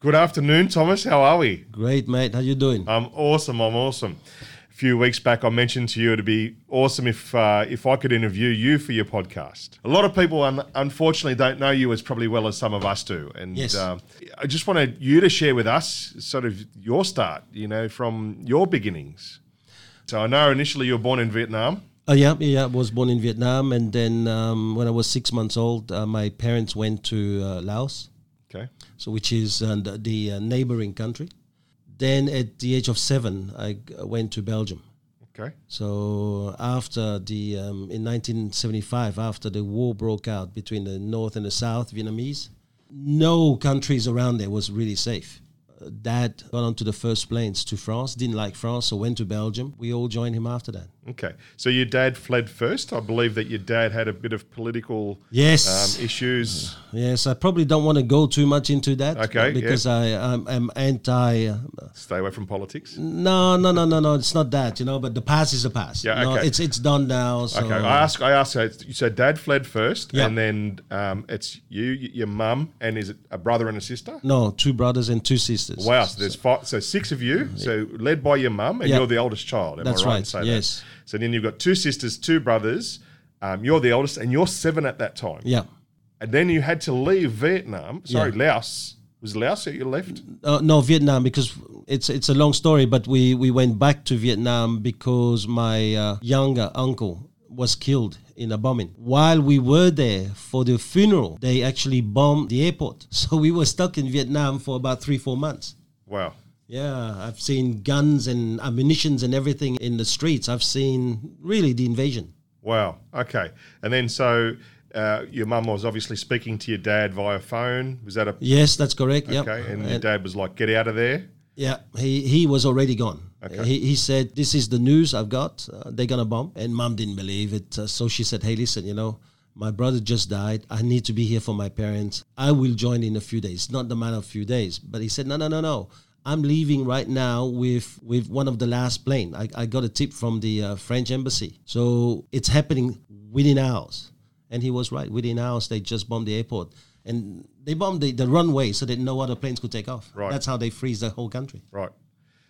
Good afternoon, Thomas. How are we? Great, mate. How you doing? I'm awesome. I'm awesome. A few weeks back, I mentioned to you it'd be awesome if uh, if I could interview you for your podcast. A lot of people, un- unfortunately, don't know you as probably well as some of us do, and Yes. um, I just wanted you to share with us sort of your start. You know, from your beginnings. So I know initially you were born in Vietnam. Oh yeah, yeah. I was born in Vietnam, and then um, when I was six months old, uh, my parents went to uh, Laos, Okay. so which is uh, the, the uh, neighboring country. Then at the age of seven, I g- went to Belgium. Okay. So after the um, in 1975, after the war broke out between the North and the South Vietnamese, no countries around there was really safe. Uh, Dad got onto the first planes to France, didn't like France, so went to Belgium. We all joined him after that. Okay. So your dad fled first. I believe that your dad had a bit of political Yes. um, issues. Yes, I probably don't want to go too much into that. Okay, Because I I'm, I'm anti. Uh, Stay away from politics. no, no, no, no, no. It's not that, you know. But the past is the past. Yeah, No, okay. it's it's done now. So Okay, I ask. I ask. So, so dad fled first, Yeah. and then um, it's you, your mum, and is it a brother and a sister? no, two brothers and two sisters. Wow. So there's five. So six of you. So led by your mum, and Yeah. you're the oldest child. Am That's I right? right, yes. That? So then you've got two sisters, two brothers. Um, you're the oldest, and you're seven at that time. Yeah. And then you had to leave Vietnam. Sorry, Yeah. Laos. Was Laos that you left? Uh, no, Vietnam because it's it's a long story, but we we went back to Vietnam because my uh, younger uncle was killed in a bombing. While we were there for the funeral, they actually bombed the airport, so we were stuck in Vietnam for about three four months. Wow. Yeah, I've seen guns and ammunitions and everything in the streets. I've seen really the invasion. Wow. Okay. And then so. Uh, your mum was obviously speaking to your dad via phone. Was that a Yes, that's correct. Okay? And your dad was like, "Get out of there." Yeah, he, he was already gone. Okay. He, he said, This is the news I've got. Uh, they're going to bomb. And mom didn't believe it. Uh, so she said, Hey, listen, you know, my brother just died. I need to be here for my parents. I will join in a few days. Not the matter of few days. But he said, No, no, no, no. I'm leaving right now with, with one of the last plane. I, I got a tip from the uh, French embassy. So it's happening within hours. And he was right. Within hours, they just bombed the airport. And they bombed the, the runway so that no other planes could take off. Right. That's how they freeze the whole country. Right.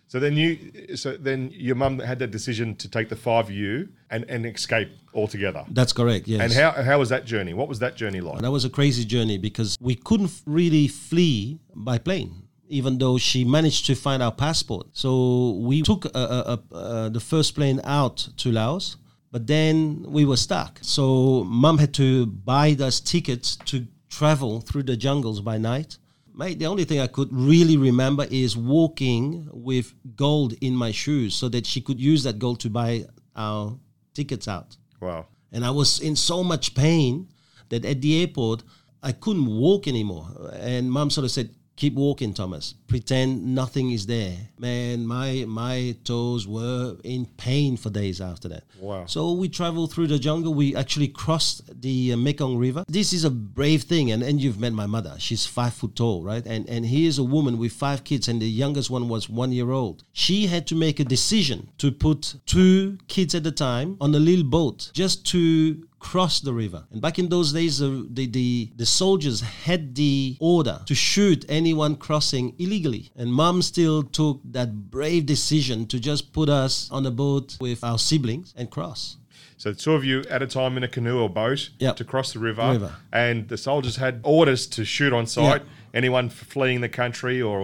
So then you, so then your mum had that decision to take the five of you and, and escape altogether. That's correct. Yes. And how how was that journey? What was that journey like? that was a crazy journey because we couldn't really flee by plane. Even though she managed to find our passport, so we took uh, uh, uh, the first plane out to Laos, but then we were stuck. So mom had to buy us tickets to travel through the jungles by night. Mate, the only thing I could really remember is walking with gold in my shoes so that she could use that gold to buy our tickets out. Wow. And I was in so much pain that at the airport, I couldn't walk anymore. And mom sort of said, Keep walking, Thomas. Pretend nothing is there. Man, my my toes were in pain for days after that. Wow. So we traveled through the jungle. We actually crossed the uh, Mekong River. This is a brave thing, and, and you've met my mother. She's five foot tall, right? And and here's a woman with five kids, and the youngest one was one year old. She had to make a decision to put two kids at a time on a little boat just to cross the river. And back in those days, uh, the, the the soldiers had the order to shoot anyone crossing illegally. And mom still took that brave decision to just put us on a boat with our siblings and cross. So the two of you at a time in a canoe or boat Yep. to cross the river, River. and the soldiers had orders to shoot on sight anyone fleeing the country or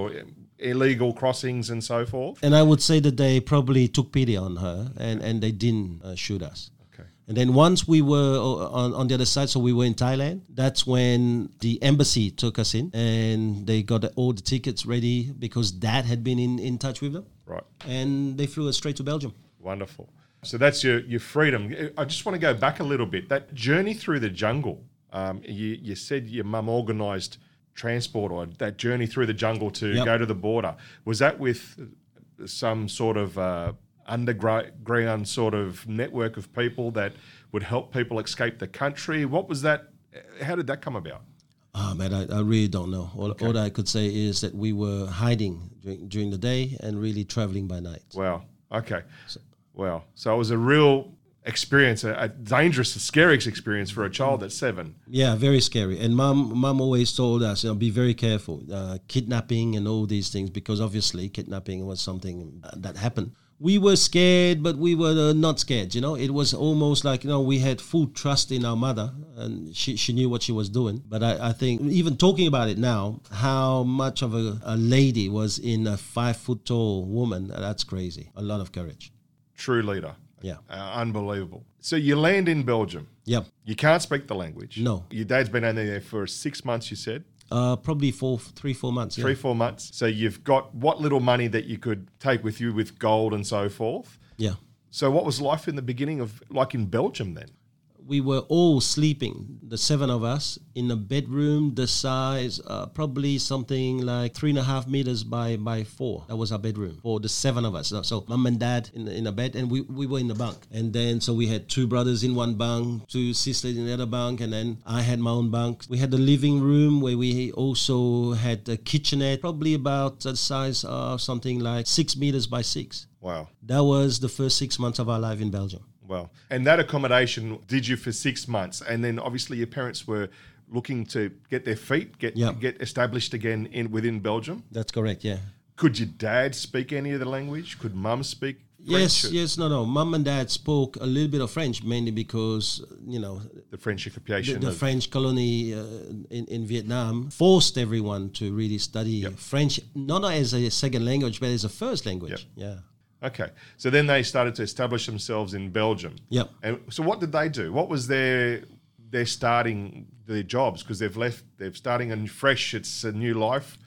illegal crossings and so forth. And I would say that they probably took pity on her and, and they didn't uh, shoot us. And then once we were uh, on, on the other side, so we were in Thailand, that's when the embassy took us in and they got all the tickets ready because dad had been in, in touch with them. Right. And they flew us straight to Belgium. Wonderful. So that's your, your freedom. I just want to go back a little bit. That journey through the jungle, um, you, you said your mum organised transport or that journey through the jungle to Yep. go to the border. Was that with some sort of uh, underground sort of network of people that would help people escape the country? What was that? How did that come about? Oh man, I, I really don't know. All, all I could say is that we were hiding during, during the day and really traveling by night. Wow. Okay. Wow. So it was a real experience, a, a dangerous, scary experience for a child at seven. Yeah, very scary. And mom, mom always told us, you know, be very careful, uh, kidnapping and all these things, because obviously kidnapping was something that happened. We were scared, but we were uh, not scared. You know, it was almost like you know we had full trust in our mother, and she, she knew what she was doing. But I, I think even talking about it now, how much of a, a lady was in a five foot tall woman, that's crazy. A lot of courage. True leader. Yeah. Uh, unbelievable. So you land in Belgium. Yep. You can't speak the language. No. Your dad's been only there for six months, you said? Uh, probably four, three, four months. Three, yeah. four months. So you've got what little money that you could take with you with gold and so forth. Yeah. So what was life in the beginning of like in Belgium then? We were all sleeping, the seven of us, in a bedroom the size uh, probably something like three and a half meters by by four. That was our bedroom for the seven of us. So, so mom and dad in, in a bed, and we, we were in the bunk. And then so we had two brothers in one bunk, two sisters in the other bunk, and then I had my own bunk. We had the living room where we also had a kitchenette, probably about the size of something like six meters by six. Wow. That was the first six months of our life in Belgium. Well, and that accommodation did you for six months, and then obviously your parents were looking to get their feet, get Yep. get established again in within Belgium. That's correct, yeah. Could your dad speak any of the language? Could mum speak? Yes, French? yes, no, no. Mom and dad spoke a little bit of French, mainly because you know The French occupation. the of- French colony uh, in in Vietnam forced everyone to really study French, not as a second language, but as a first language. Yeah. Okay, so then they started to establish themselves in Belgium. Yep. And so, what did they do? What was their their starting their jobs? Because they've left, they're starting a fresh. It's a new life.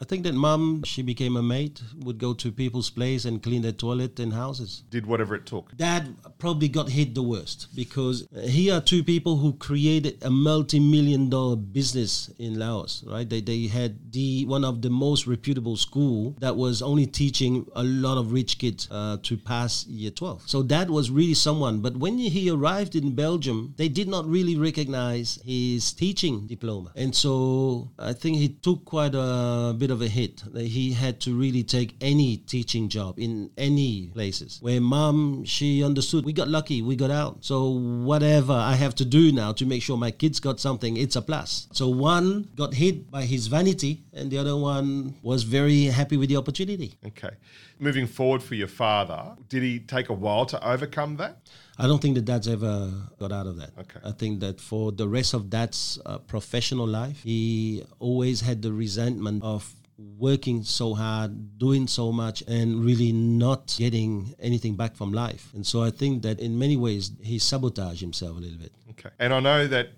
I think that mom, she became a maid, would go to people's place and clean their toilet and houses. Did whatever it took. Dad probably got hit the worst because here are two people who created a multi-million dollar business in Laos, right? They, they had the one of the most reputable school that was only teaching a lot of rich kids uh, to pass year 12. So that was really someone. But when he arrived in Belgium, they did not really recognize his teaching diploma. And so I think he took quite a bit of a hit. That he had to really take any teaching job in any places. Where mom, she understood we got lucky, we got out. So whatever I have to do now to make sure my kids got something, it's a plus. So one got hit by his vanity, and the other one was very happy with the opportunity. Okay. Moving forward for your father, did he take a while to overcome that? I don't think that dad's ever got out of that. Okay. I think that for the rest of dad's uh, professional life, he always had the resentment of working so hard, doing so much, and really not getting anything back from life. And so I think that in many ways, he sabotaged himself a little bit. Okay. And I know that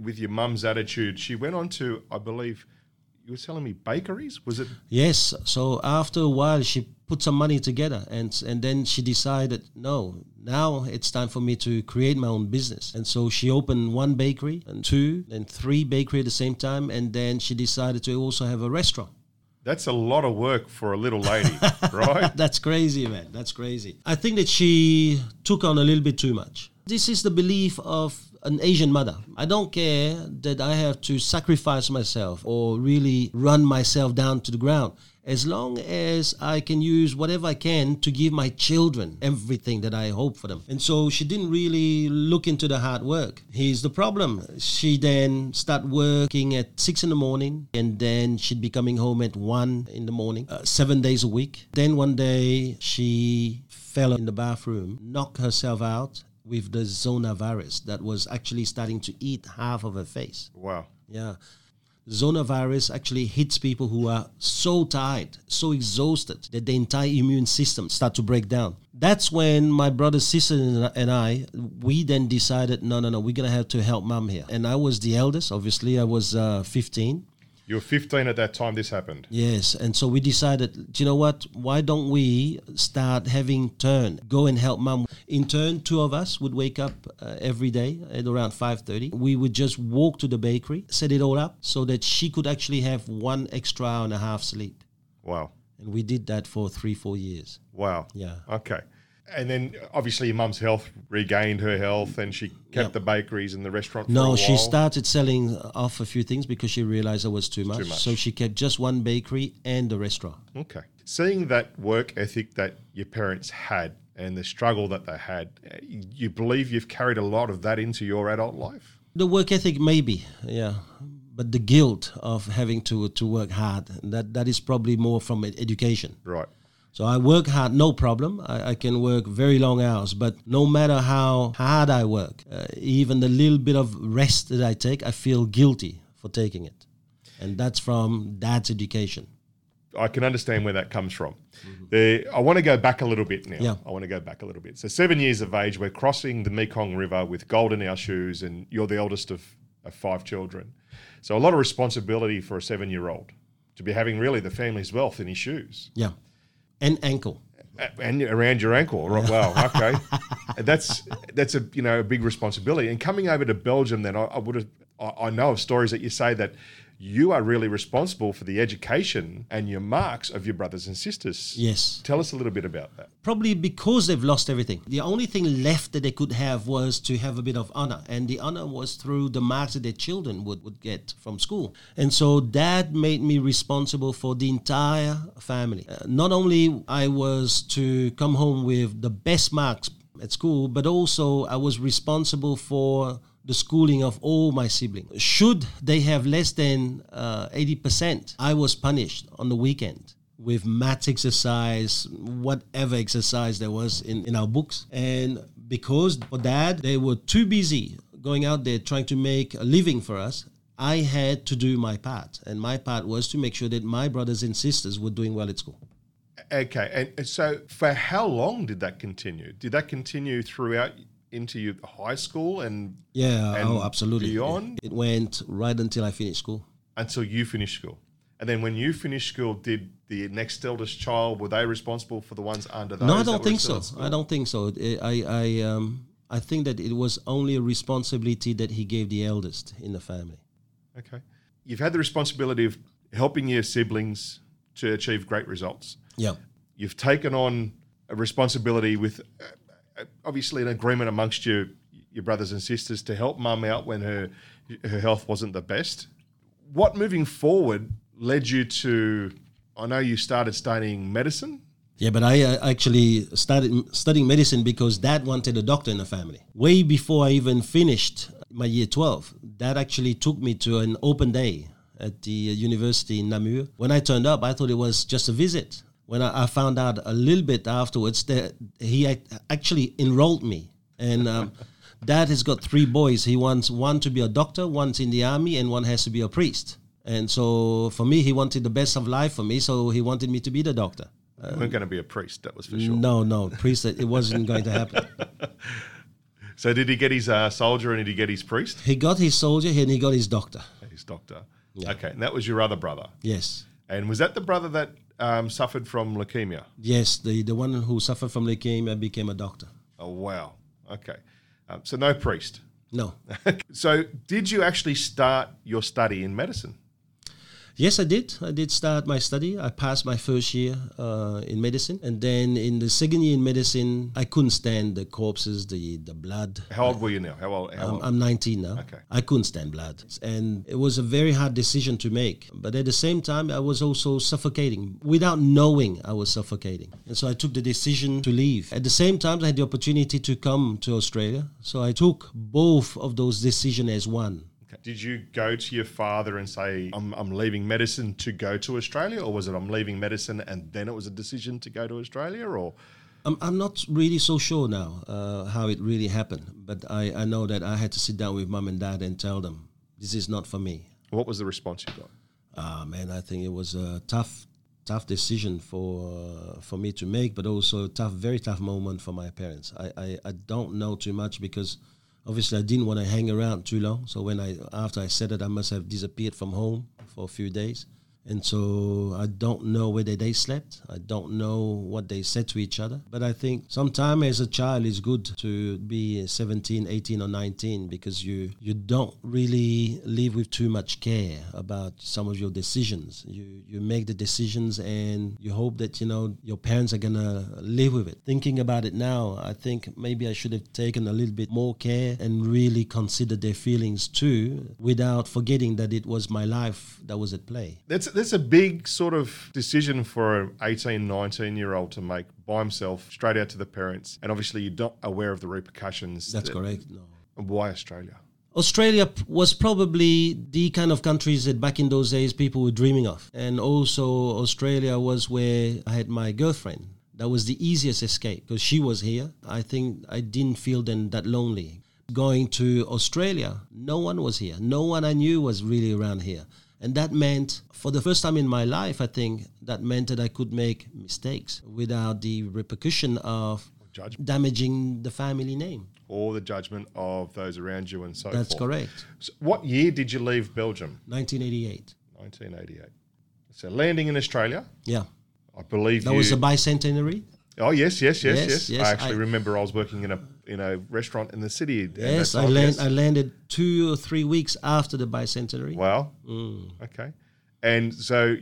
with your mum's attitude, she went on to, I believe, you were telling me bakeries? Was it? Yes. So after a while, she put some money together, and and then she decided, no, now it's time for me to create my own business. And so she opened one bakery, and two, and three bakery at the same time, and then she decided to also have a restaurant. That's a lot of work for a little lady, right? That's crazy, man. That's crazy. I think that she took on a little bit too much. This is the belief of an Asian mother. I don't care that I have to sacrifice myself or really run myself down to the ground. As long as I can use whatever I can to give my children everything that I hope for them. And so she didn't really look into the hard work. Here's the problem. She then started working at six in the morning and then she'd be coming home at one in the morning, uh, seven days a week. Then one day she fell in the bathroom, knocked herself out with the Zona virus that was actually starting to eat half of her face. wow. Yeah. Zona virus actually hits people who are so tired, so exhausted that the entire immune system start to break down. That's when my brother, sister, and I, we then decided, no, no, no, we're gonna have to help mom here. And I was the eldest. Obviously, I was uh, 15. You were 15 at that time this happened. Yes, and so we decided, do you know what? Why don't we start having turn, go and help mom. In turn, two of us would wake up uh, every day at around 5:30. We would just walk to the bakery, set it all up so that she could actually have one extra hour and a half sleep. Wow. And we did that for three, four years. Wow. Yeah. Okay. And then obviously your mum's health regained her health and she kept Yep. the bakeries and the restaurant No, she started selling off a few things because she realized it was too much. much. So she kept just one bakery and the restaurant. Okay. Seeing that work ethic that your parents had and the struggle that they had, uh, you believe you've carried a lot of that into your adult life? The work ethic, maybe, yeah, but the guilt of having to to work hard that that is probably more from education. Right. So I work hard, no problem. I, I can work very long hours, but no matter how hard I work, uh, even the little bit of rest that I take, I feel guilty for taking it, and that's from dad's education. I can understand where that comes from. The, I want to go back a little bit now. Yeah. I want to go back a little bit. So, seven years of age, we're crossing the Mekong River with gold in our shoes, and you're the eldest of, of five children. So, a lot of responsibility for a seven year old to be having really the family's wealth in his shoes Yeah, and ankle. And around your ankle. Right? Wow. Okay. that's that's a you know a big responsibility. And coming over to Belgium, then I, I would have. I I know of stories that you say that you are really responsible for the education and your marks of your brothers and sisters. Yes. Tell us a little bit about that. Probably because they've lost everything. The only thing left that they could have was to have a bit of honor. And the honor was through the marks that their children would, would get from school. And so that made me responsible for the entire family. Uh, not only I was to come home with the best marks at school, but also I was responsible for the schooling of all my siblings. Should they have less than uh, 80%, I was punished on the weekend with math exercise, whatever exercise there was in, in our books. And because for dad, they were too busy going out there trying to make a living for us, I had to do my part. And my part was to make sure that my brothers and sisters were doing well at school. Okay. And so, for how long did that continue? Did that continue throughout into your high school and Yeah, And oh, absolutely. beyond? It, it went right until I finished school. until you finished school? And then, when you finished school, did the next eldest child were they responsible for the ones under those? No, I don't think so. I don't think so. I, I, um, I think that it was only a responsibility that he gave the eldest in the family. Okay. You've had the responsibility of helping your siblings to achieve great results. Yeah. You've taken on a responsibility with obviously an agreement amongst your your brothers and sisters to help mum out when her her health wasn't the best. What moving forward led you to I know you started studying medicine. Yeah, but I uh, actually started studying medicine because dad wanted a doctor in the family. Way before I even finished my year 12, dad actually took me to an open day at the uh, university in Namur. When I turned up, I thought it was just a visit. When I, I found out a little bit afterwards that he ac- actually enrolled me. And um, dad has got three boys. He wants one to be a doctor, one's in the army, and one has to be a priest. And so for me, he wanted the best of life for me, so he wanted me to be the doctor. you weren't going to be a priest, that was for sure. No, no, priest. It wasn't going to happen. So did he get his uh, soldier and did he get his priest? He got his soldier and he got his doctor. His doctor. Okay, and that was your other brother. Yes, And was that the brother that um, suffered from leukemia? yes. The the one who suffered from leukemia became a doctor. Oh wow. Okay. Um, so no priest. No. so did you actually start your study in medicine? Yes, I did. I did start my study. I passed my first year uh, in medicine, and then in the second year in medicine, I couldn't stand the corpses, the the blood. How old were you now? How old? How I'm, old? I'm 19 now. Okay. I couldn't stand blood. And it was a very hard decision to make. But at the same time, I was also suffocating. Without knowing, I was suffocating. And so I took the decision to leave. At the same time, I had the opportunity to come to Australia. So I took both of those decisions as one. Did you go to your father and say, I'm, I'm leaving medicine to go to Australia? Or was it I'm leaving medicine and then it was a decision to go to Australia? Or I'm, I'm not really so sure now uh, how it really happened. But I, I know that I had to sit down with mom and dad and tell them, this is not for me. what was the response you got? Ah, man, I think it was a tough, tough decision for uh, for me to make, but also a tough, very tough moment for my parents. I, I, I don't know too much because obviously I didn't want to hang around too long. So when I after I said it, I must have disappeared from home for a few days. And so I don't know whether they slept. I don't know what they said to each other. But I think sometime as a child it's good to be 17, 18 or 19 because you you don't really live with too much care about some of your decisions. You you make the decisions and you hope that you know your parents are going to live with it. Thinking about it now, I think maybe I should have taken a little bit more care and really considered their feelings too without forgetting that it was my life that was at play. That's There's a big sort of decision for an 18, 19 year old to make by himself, straight out to the parents. And obviously, you're not aware of the repercussions. That's that- correct. No. Why Australia? Australia was probably the kind of countries that back in those days people were dreaming of. And also, Australia was where I had my girlfriend. That was the easiest escape because she was here. I think I didn't feel then that lonely. Going to Australia, no one was here. No one I knew was really around here. And that meant, for the first time in my life, I think that meant that I could make mistakes without the repercussion of Judgment. damaging the family name. Or the judgment of those around you and so That's forth. correct. So what year did you leave Belgium? 1988. 1988. So landing in Australia, Yeah. I believe That you. was a bicentenary. Oh yes, yes, yes, Yes, yes. yes, I actually I- remember I was working in a in a restaurant in the city. Yes, I, land, yes. I landed two or three weeks after the bicentenary. Wow. Mm. Okay. And so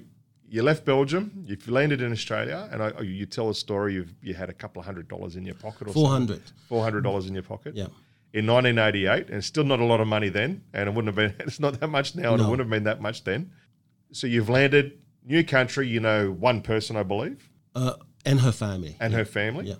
you left Belgium, you've landed in Australia, and I, you tell a story. You've you had a couple of hundred dollars in your pocket, or Four hundred. four hundred dollars in your pocket. Yeah. In 1988, and still not a lot of money then, and it wouldn't have been. It's not that much now, and it wouldn't have been that much then. So you've landed, new country. You know one person, I believe, Uh, and her family. and her family. Yeah.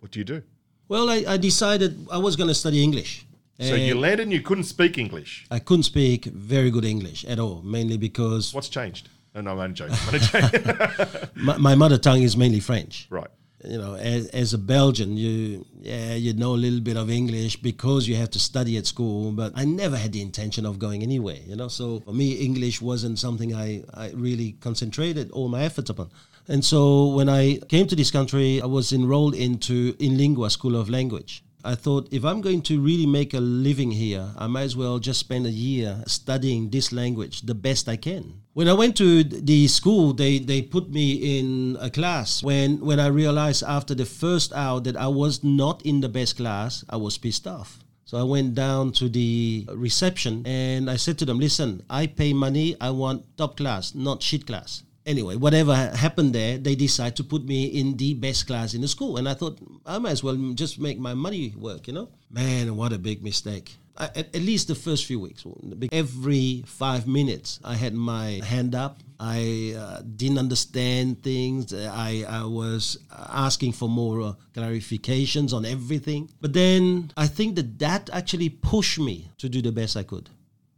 What do you do? Well, I, I decided I was going to study English. So you And landed and you couldn't speak English. I couldn't speak very good English at all, mainly because What's changed? No, no, I'm only joking. I'm joking. my, my mother tongue is mainly French. right. you know, as, as a Belgian, you yeah, you know a little bit of English because you have to study at school. But I never had the intention of going anywhere, you know. So for me, English wasn't something I, I really concentrated all my efforts upon. And so when I came to this country, I was enrolled into Inlingua School of Language. I thought if I'm going to really make a living here, I might as well just spend a year studying this language the best I can. When I went to the school, they, they put me in a class. When when I realized after the first hour that I was not in the best class, I was pissed off. So I went down to the reception and I said to them, "Listen, I pay money. I want top class, not shit class." Anyway, whatever happened there, they decide to put me in the best class in the school. And I thought, I might as well just make my money work, you know? Man, what a big mistake. I, at, at least the first few weeks. Every five minutes, I had my hand up. I uh, didn't understand things. I, I was asking for more uh, clarifications on everything. But then I think that that actually pushed me to do the best I could.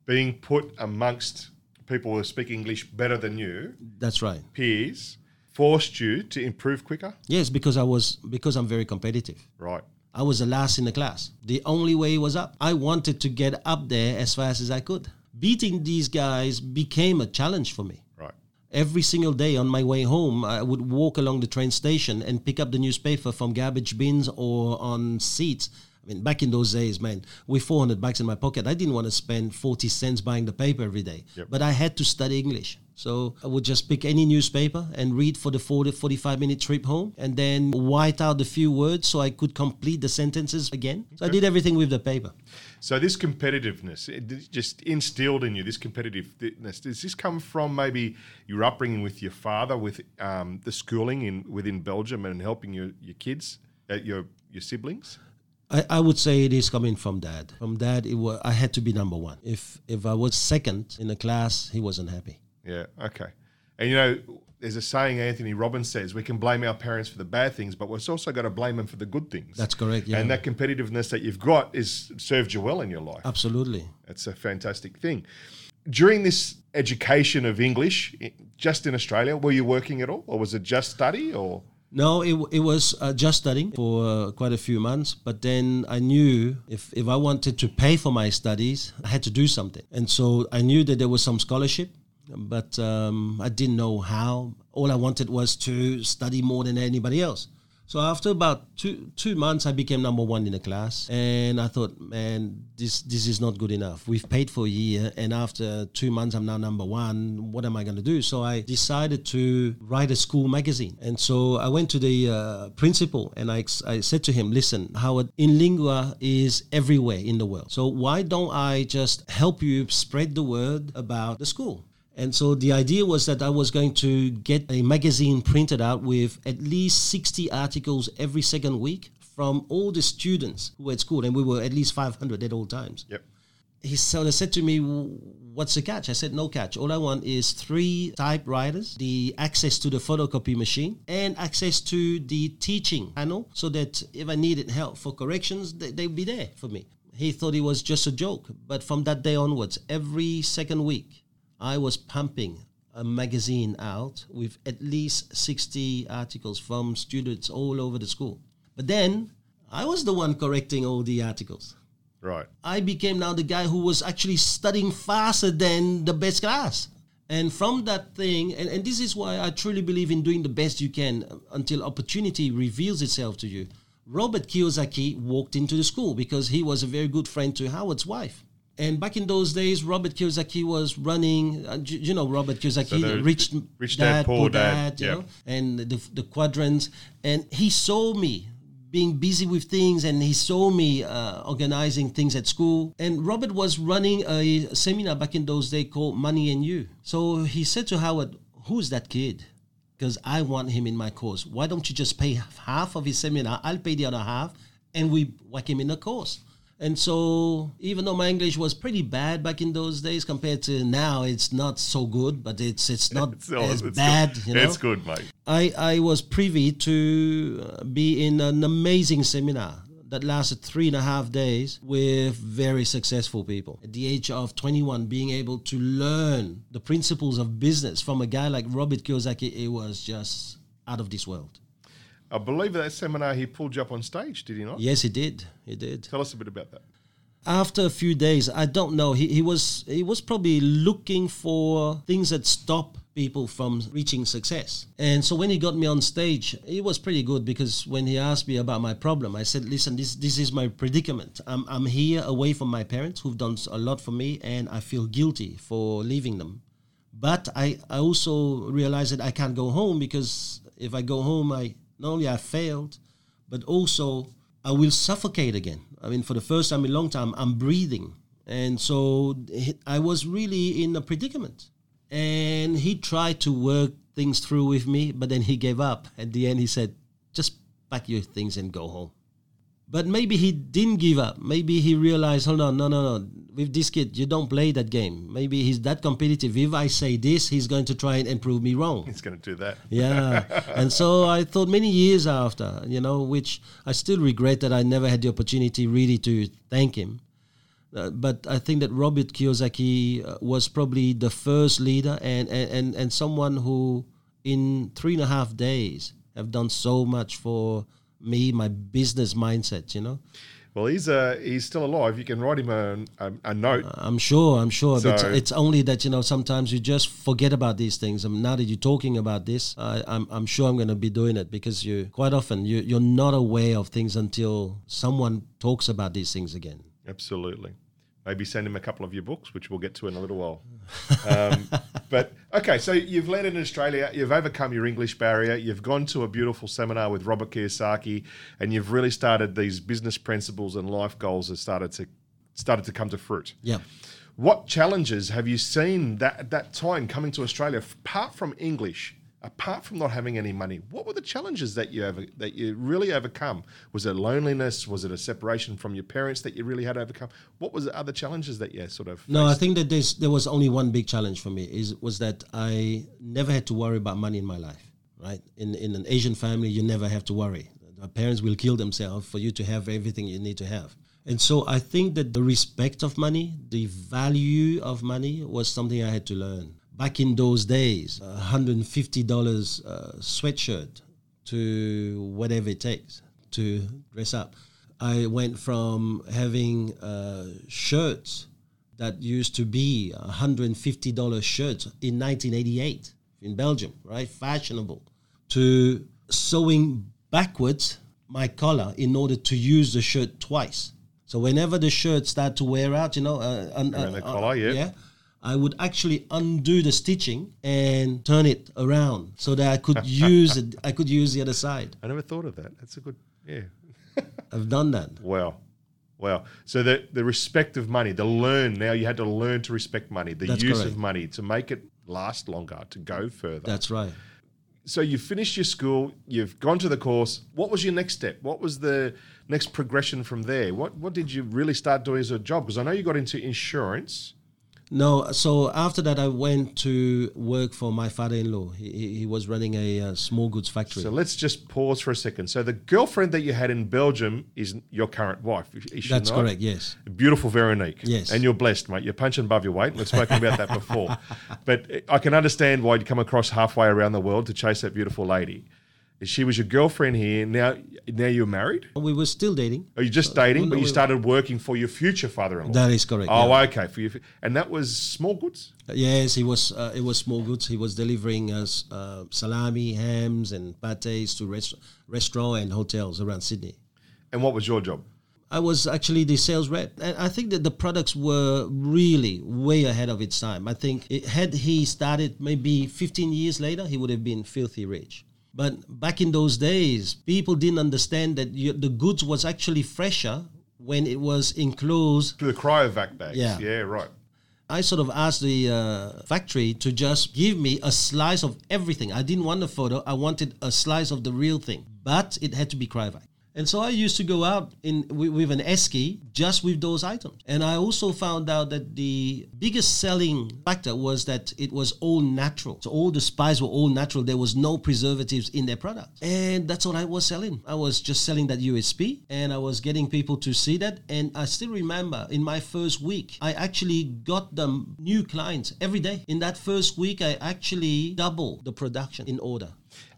Being put amongst people who speak English better than you, That's right. peers, forced you to improve quicker. Yes, because I was because I'm very competitive. Right. I was the last in the class. The only way was up. I wanted to get up there as fast as I could. Beating these guys became a challenge for me. Right. Every single day on my way home, I would walk along the train station and pick up the newspaper from garbage bins or on seats. Mean, back in those days, man, with 400 bucks in my pocket, I didn't want to spend 40 cents buying the paper every day. Yep. But I had to study English. So I would just pick any newspaper and read for the 40, 45 minute trip home and then white out a few words so I could complete the sentences again. So I did everything with the paper. So this competitiveness, it just instilled in you this competitiveness. Does this come from maybe your upbringing with your father, with um, the schooling in within Belgium, and helping your your kids, uh, your your siblings? I, I would say it is coming from dad. From dad, it was, I had to be number one. If if I was second in the class, he wasn't happy. Yeah. Okay. And you know, there's a saying Anthony Robbins says we can blame our parents for the bad things, but we've also got to blame them for the good things. That's correct. Yeah, And that competitiveness that you've got is served you well in your life. absolutely. It's a fantastic thing. During this education of English, just in Australia, were you working at all, or was it just study? Or No, it, it was uh, just studying for uh, quite a few months. But then I knew if, if I wanted to pay for my studies, I had to do something. And so I knew that there was some scholarship, but um, I didn't know how. All I wanted was to study more than anybody else. So after about two two months, I became number one in the class, and I thought, man, this this is not good enough. We've paid for a year, and after two months, I'm now number one. What am I going to do? So I decided to write a school magazine, and so I went to the uh, principal, and I I said to him, listen, Howard, Inlingua is everywhere in the world. So why don't I just help you spread the word about the school? And so the idea was that I was going to get a magazine printed out with at least 60 articles every second week from all the students who were at school, and we were at least 500 at all times. yep, he sort of said to me, What's the catch? I said, No catch. All I want is three typewriters, the access to the photocopy machine, and access to the teaching panel so that if I needed help for corrections, they, they'd be there for me. He thought it was just a joke. But from that day onwards, every second week, I was pumping a magazine out with at least 60 articles from students all over the school. But then I was the one correcting all the articles. Right. I became now the guy who was actually studying faster than the best class. And from that thing, and, and this is why I truly believe in doing the best you can until opportunity reveals itself to you. Robert Kiyosaki walked into the school because he was a very good friend to Howard's wife. And back in those days, Robert Kiyosaki was running, uh, you, you know, Robert Kiyosaki, the rich, Rich dad, Dad, Poor Dad, dad, you yeah. know, and the, the quadrants. And he saw me being busy with things and he saw me uh, organizing things at school. And Robert was running a seminar back in those days called Money and You. So he said to Howard, Who's that kid? Because I want him in my course. Why don't you just pay half of his seminar? I'll pay the other half and we whack him in the course. And so, even though my English was pretty bad back in those days compared to now, it's not so good, but it's it's not It's all- as it's bad. Good. You know, It's good, mate. I, I was privy to uh, be in an amazing seminar that lasted three and a half days with very successful people. At the age of 21, being able to learn the principles of business from a guy like Robert Kiyosaki, it was just out of this world. I believe at that seminar he pulled you up on stage, did he not? Yes, he did. He did. Tell us a bit about that. After a few days, I don't know. He, he was he was probably looking for things that stop people from reaching success. And so when he got me on stage, it was pretty good because when he asked me about my problem, I said, "Listen, this this is my predicament. I'm I'm here away from my parents who've done a lot for me, and I feel guilty for leaving them. But I I also realize that I can't go home because if I go home, I not only I failed, but also I will suffocate again. I mean, for the first time in a long time, I'm breathing. And so I was really in a predicament. And he tried to work things through with me, but then he gave up. At the end, he said, just pack your things and go home. But maybe he didn't give up. Maybe he realized, hold on, no, no, no. With this kid, you don't play that game. Maybe he's that competitive. If I say this, he's going to try and prove me wrong. He's going to do that. Yeah. and so I thought many years after, you know, which I still regret that I never had the opportunity really to thank him. Uh, but I think that Robert Kiyosaki uh, was probably the first leader and, and, and, and someone who, in three and a half days, have done so much for me, my business mindset, you know. Well, he's uh, he's still alive. You can write him a, a, a note. I'm sure, I'm sure. but So- it's only that, you know, sometimes you just forget about these things. And now that you're talking about this, I, I'm, I'm sure I'm going to be doing it because you quite often you, you're not aware of things until someone talks about these things again. Absolutely. Maybe send him a couple of your books, which we'll get to in a little while. Um, but okay, so you've landed in Australia, you've overcome your English barrier, you've gone to a beautiful seminar with Robert Kiyosaki, and you've really started these business principles and life goals have started to started to come to fruit. Yeah. What challenges have you seen that at that time coming to Australia, apart from English, apart from not having any money? What were the challenges that you ever that you really overcome? Was it loneliness? Was it a separation from your parents that you really had to overcome? What was the other challenges that you sort of No, I think that there's, there was only one big challenge for me is was that I never had to worry about money in my life. Right in in an Asian family, you never have to worry. The parents will kill themselves for you to have everything you need to have. And so I think that the respect of money, the value of money, was something I had to learn. Back in those days, a hundred and fifty dollars uh, sweatshirt to whatever it takes to dress up. I went from having uh, shirts that used to be $150 shirts in 1988 in Belgium, right? Fashionable, to sewing backwards my collar in order to use the shirt twice. So whenever the shirt started to wear out, you know, uh, un- Around the uh, collar, yeah. yeah, I would actually undo the stitching and turn it around so that I could use it. I could use the other side. I never thought of that. That's a good yeah. I've done that. Wow. Wow. So the the respect of money, the learn now you had to learn to respect money, the That's use correct. of money to make it last longer, to go further. That's right. so you've finished your school, you've gone to the course. What was your next step? What was the next progression from there? What what did you really start doing as a job? Because I know you got into insurance. No, so after that, I went to work for my father-in-law. He, he, he was running a uh, small goods factory. So let's just pause for a second. So the girlfriend that you had in Belgium is your current wife. Is she That's not? correct. Yes. Beautiful Veronique. Yes. And you're blessed, mate. You're punching above your weight. We've spoken about that before. But I can understand why you'd come across halfway around the world to chase that beautiful lady. She was your girlfriend here. Now, now you're married. We were still dating. Are you just dating? But you started working for your future father-in-law. That is correct. Oh, yeah. okay. For you, and that was small goods. Yes, he was. Uh, it was small goods. He was delivering us uh, salami, hams, and pates to rest- restaurant and hotels around Sydney. And what was your job? I was actually the sales rep, and I think that the products were really way ahead of its time. I think it, had he started maybe 15 years later, he would have been filthy rich. But back in those days, people didn't understand that you, the goods was actually fresher when it was enclosed To the cryovac bags. Yeah. Yeah, right. I sort of asked the uh, factory to just give me a slice of everything. I didn't want a photo. I wanted a slice of the real thing, but it had to be cryovac. And so I used to go out in with, with an esky just with those items. And I also found out that the biggest selling factor was that it was all natural. So all the spices were all natural. There was no preservatives in their product. And that's what I was selling. I was just selling that USP and I was getting people to see that. And I still remember in my first week, I actually got them new clients every day. In that first week, I actually doubled the production in order.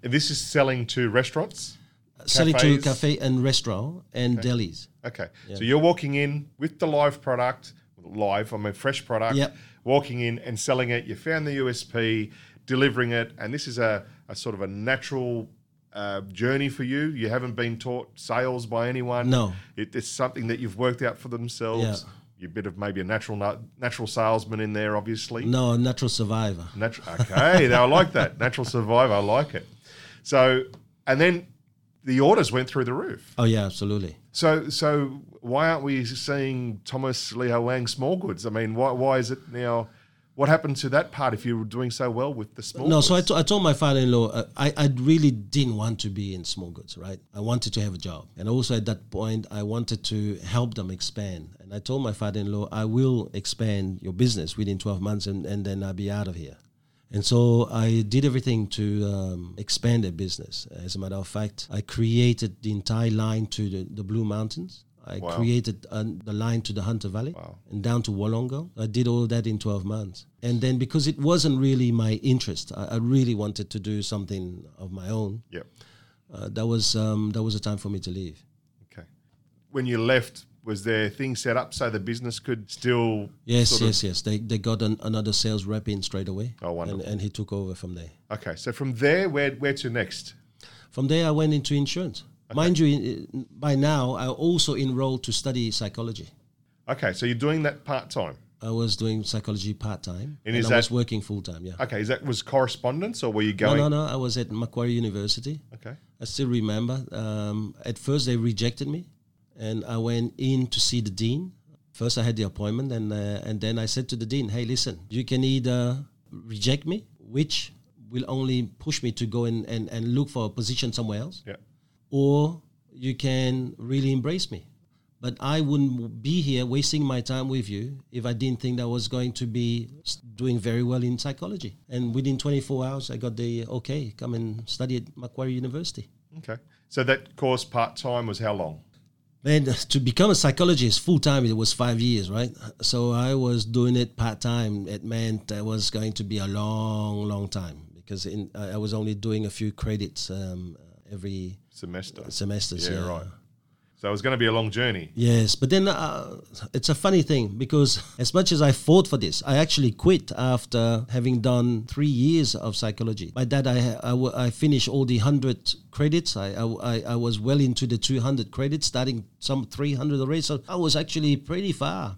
And this is selling to restaurants? Selling to cafe and restaurant and delis. Okay. So you're walking in with the live product, live, I mean fresh product, Yep. walking in and selling it. You found the USP, delivering it, and this is a, a sort of a natural uh, journey for you. You haven't been taught sales by anyone. No. It, it's something that you've worked out for themselves. Yeah. You're a bit of maybe a natural natural salesman in there, obviously. No, a natural survivor. Natural. Okay, now I like that. Natural survivor. I like it. So, and then the orders went through the roof. Oh yeah, absolutely. So, so why aren't we seeing Thomas Leo Wang small goods? I mean, why, why is it now? What happened to that part if you were doing so well with the small No, goods? so I, told my father-in-law uh, I, I really didn't want to be in small goods, right? I wanted to have a job, and also at that point, I wanted to help them expand. And I told my father-in-law, I will expand your business within twelve months, and, and then I'll be out of here. And so I did everything to um, expand their business. As a matter of fact, I created the entire line to the, the Blue Mountains. I Wow. created uh, the line to the Hunter Valley Wow. and down to Wollongong. I did all that in 12 months. And then because it wasn't really my interest, I, I really wanted to do something of my own. Yep. Uh, that was um, that was a time for me to leave. Okay. When you left, was there things set up so the business could still? Yes, yes, yes. They, they got an, another sales rep in straight away. Oh, wonderful. And, and he took over from there. Okay. So from there, where where to next? From there, I went into insurance. Mind you, by now, I also enrolled to study psychology. Okay. So you're doing that part time. I was doing psychology part time, And and, is I was that- working full time. Yeah. Okay. Is that was correspondence or were you going? No, no, no. I was at Macquarie University. Okay. I still remember. Um, at first, they rejected me, and I went in to see the dean. First, I had the appointment, and uh, and then I said to the dean, "Hey, listen, you can either reject me, which will only push me to go in and, and look for a position somewhere else, Yeah. or you can really embrace me. But I wouldn't be here wasting my time with you if I didn't think that I was going to be doing very well in psychology. And within 24 hours, I got the okay, come and study at Macquarie University. Okay. So that course part time was how long? Man, to become a psychologist full time, it was five years, right? So I was doing it part time. It meant that was going to be a long, long time because in, I was only doing a few credits um, every Semester. semester. Yeah, right. So it was going to be a long journey. Yes, but then uh, it's a funny thing because as much as I fought for this, I actually quit after having done three years of psychology. By that, I I, I finished all the hundred credits. I, I I- I was well into the two hundred credits, starting some three hundred already. So I was actually pretty far.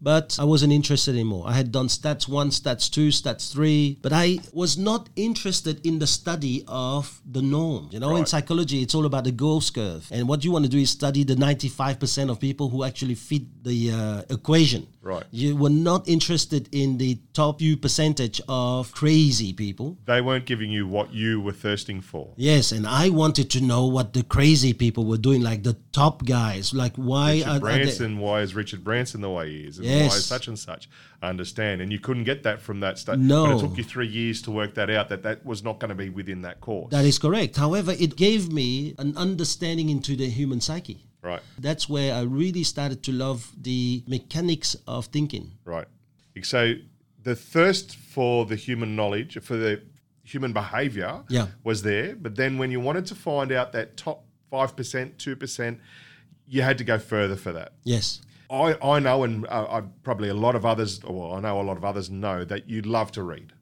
But I wasn't interested anymore. I had done stats one, stats two, stats three, but I was not interested in the study of the norm. You know, in psychology, it's all about the Gauss curve. And what you want to do is study the 95% of people who actually fit the uh, equation. Right. You were not interested in the top few percentage of crazy people. They weren't giving you what you were thirsting for. Yes, and I wanted to know what the crazy people were doing, like the top guys. Like why Richard are, are they- Branson, why is Richard Branson the way he is? And Yes. is such and such? I understand. And you couldn't get that from that study. No. But it took you three years to work that out, that that was not going to be within that course. That is correct. However, it gave me an understanding into the human psyche. right, That's where I really started to love the mechanics of thinking. right. So the thirst for the human knowledge, for the human behavior Yeah. was there. But then when you wanted to find out that top 5%, 2%, you had to go further for that. Yes. I, I know, and uh, I probably a lot of others, well, I know a lot of others know that you love to read.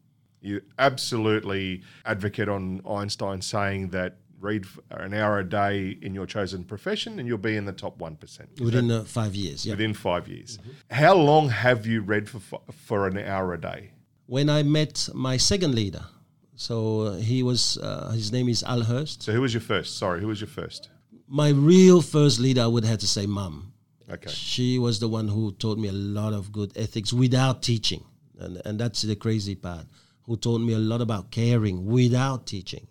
You absolutely advocate on Einstein saying that read an hour a day in your chosen profession and you'll be in the top 1% Is Within uh, five years. Yeah. within five years. How long have you read for, for an hour a day? When I met my second leader, so uh, he was, uh, his name is Al Hurst. So, who was your first? Sorry, who was your first? My real first leader, I would have to say, Mum. Okay. She was the one who taught me a lot of good ethics without teaching. And, and that's the crazy part. Who taught me a lot about caring without teaching.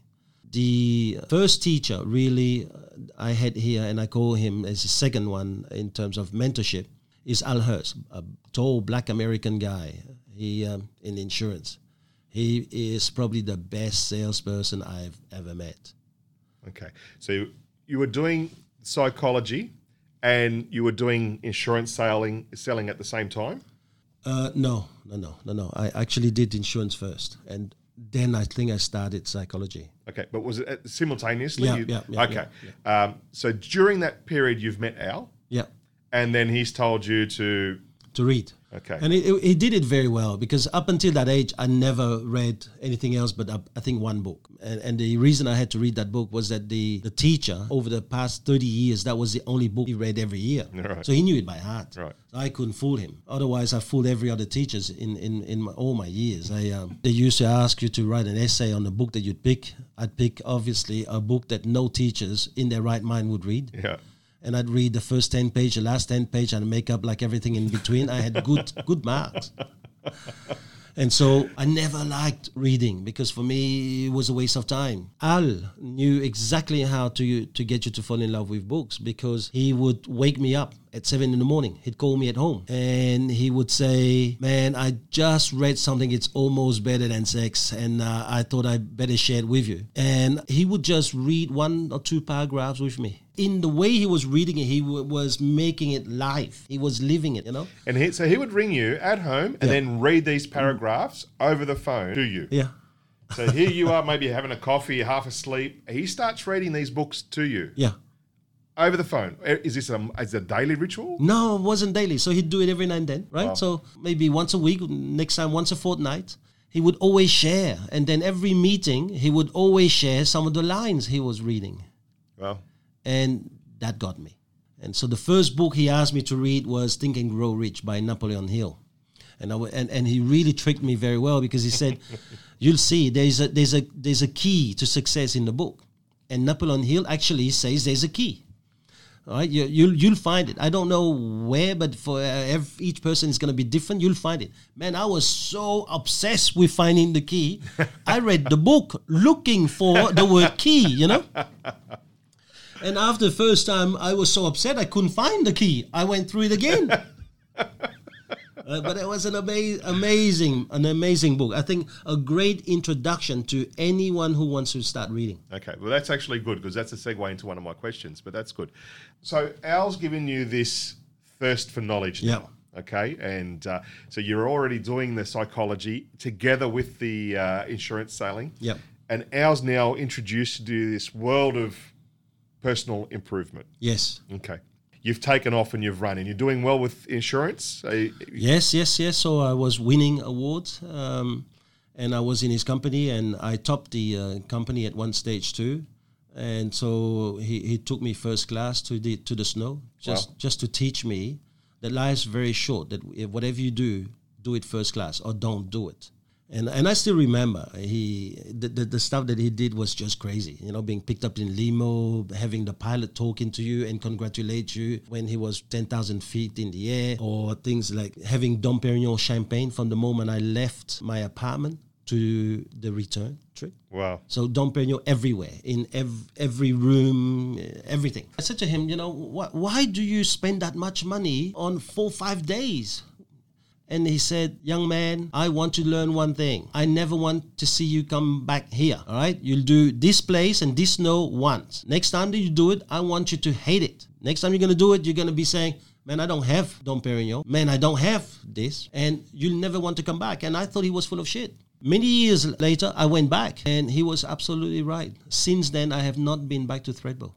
The first teacher, really, uh, I had here, and I call him as the second one in terms of mentorship, is Al Hurst, a tall black American guy. He um, in insurance. He is probably the best salesperson I've ever met. Okay. So, you were doing psychology and you were doing insurance selling, selling at the same time? Uh, no, no, no, no, no. I actually did insurance first, and then I think I started psychology. Okay, but was it uh, simultaneously? Yeah, You- yeah, yeah, okay. Um, so during that period, you've met Al, Yeah, and then he's told you to. to read. Okay. And he, he did it very well because up until that age, I never read anything else but uh, I think one book. And, and the reason I had to read that book was that the, the teacher, over the past 30 years, that was the only book he read every year. Right. So he knew it by heart. Right. So I couldn't fool him. Otherwise, I fooled every other teachers in, in, in my, all my years. I, um, they used to ask you to write an essay on the book that you'd pick. I'd pick, obviously, a book that no teachers in their right mind would read Yeah. And I'd read the first ten page, the last ten page, and make up like everything in between. I had good good marks. And so I never liked reading because for me it was a waste of time. Al knew exactly how to to get you to fall in love with books because he would wake me up at seven in the morning. He'd call me at home and he would say, "Man, I just read something. It's almost better than sex, and uh, I thought I'd better share it with you." And he would just read one or two paragraphs with me. In the way he was reading it, he w- was making it live. He was living it, you know. And he, so he would ring you at home and then read these paragraphs over the phone to you. Yeah. So here you are, maybe having a coffee, half asleep. He starts reading these books to you Yeah. over the phone. Is this a, is a daily ritual? No, it wasn't daily. So he'd do it every now and then, right? Wow. So maybe once a week, next time once a fortnight. He would always share. And then every meeting, he would always share some of the lines he was reading. Well, And that got me. And so the first book he asked me to read was Think and Grow Rich by Napoleon Hill. And, I w- and, and he really tricked me very well because he said, You'll see, there's a, there's, a, there's a key to success in the book. And Napoleon Hill actually says there's a key. All right, you, you'll you'll find it. I don't know where, but for uh, ev each person is going to be different. You'll find it. Man, I was so obsessed with finding the key. I read the book looking for the word key. You know. And after the first time, I was so upset I couldn't find the key. I went through it again. Uh, but it was an ama- amazing, an amazing book. I think a great introduction to anyone who wants to start reading. okay. Well, that's actually good because that's a segue into one of my questions, but that's good. So Al's given you this thirst for knowledge Yeah. now. Okay. And uh, so you're already doing the psychology together with the uh, insurance selling. Yep. And Al's now introduced you to this world of personal improvement. Yes. Okay. You've taken off and you've run, and you're doing well with insurance. Uh, Yes, yes, yes. So I was winning awards, um, and I was in his company, and I topped the uh, company at one stage too. And so he, he took me first class to the to the snow, just Wow. just to teach me that life's very short. That whatever you do, do it first class or don't do it. And and I still remember he the, the, the stuff that he did was just crazy. You know, being picked up in limo, having the pilot talking to you and congratulate you when he was ten thousand feet in the air, or things like having Dom Perignon champagne from the moment I left my apartment to the return trip. Wow. So Dom Perignon everywhere, in ev- every room, eh, everything. I said to him, you know, wh- why do you spend that much money on four, five days? And he said, Young man, I want to learn one thing. I never want to see you come back here. All right? You'll do this place and this no once. Next time that you do it, I want you to hate it. Next time you're going to do it, you're going to be saying, Man, I don't have Dom Perignon. Man, I don't have this. And you'll never want to come back. And I thought he was full of shit. Many years later, I went back and he was absolutely right. Since then, I have not been back to Thredbo.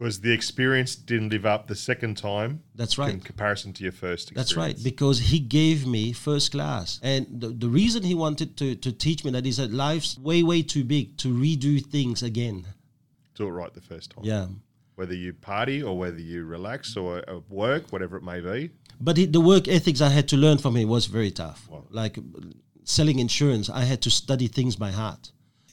Because the experience didn't live up the second time. That's right. In comparison to your first experience. That's right, because he gave me first class. And the, the reason he wanted to, to teach me that is that life's way, way too big to redo things again. Do it right the first time. Yeah. Whether you party or whether you relax or work, whatever it may be. But he, the work ethics I had to learn from him was very tough. Like selling insurance, I had to study things by heart.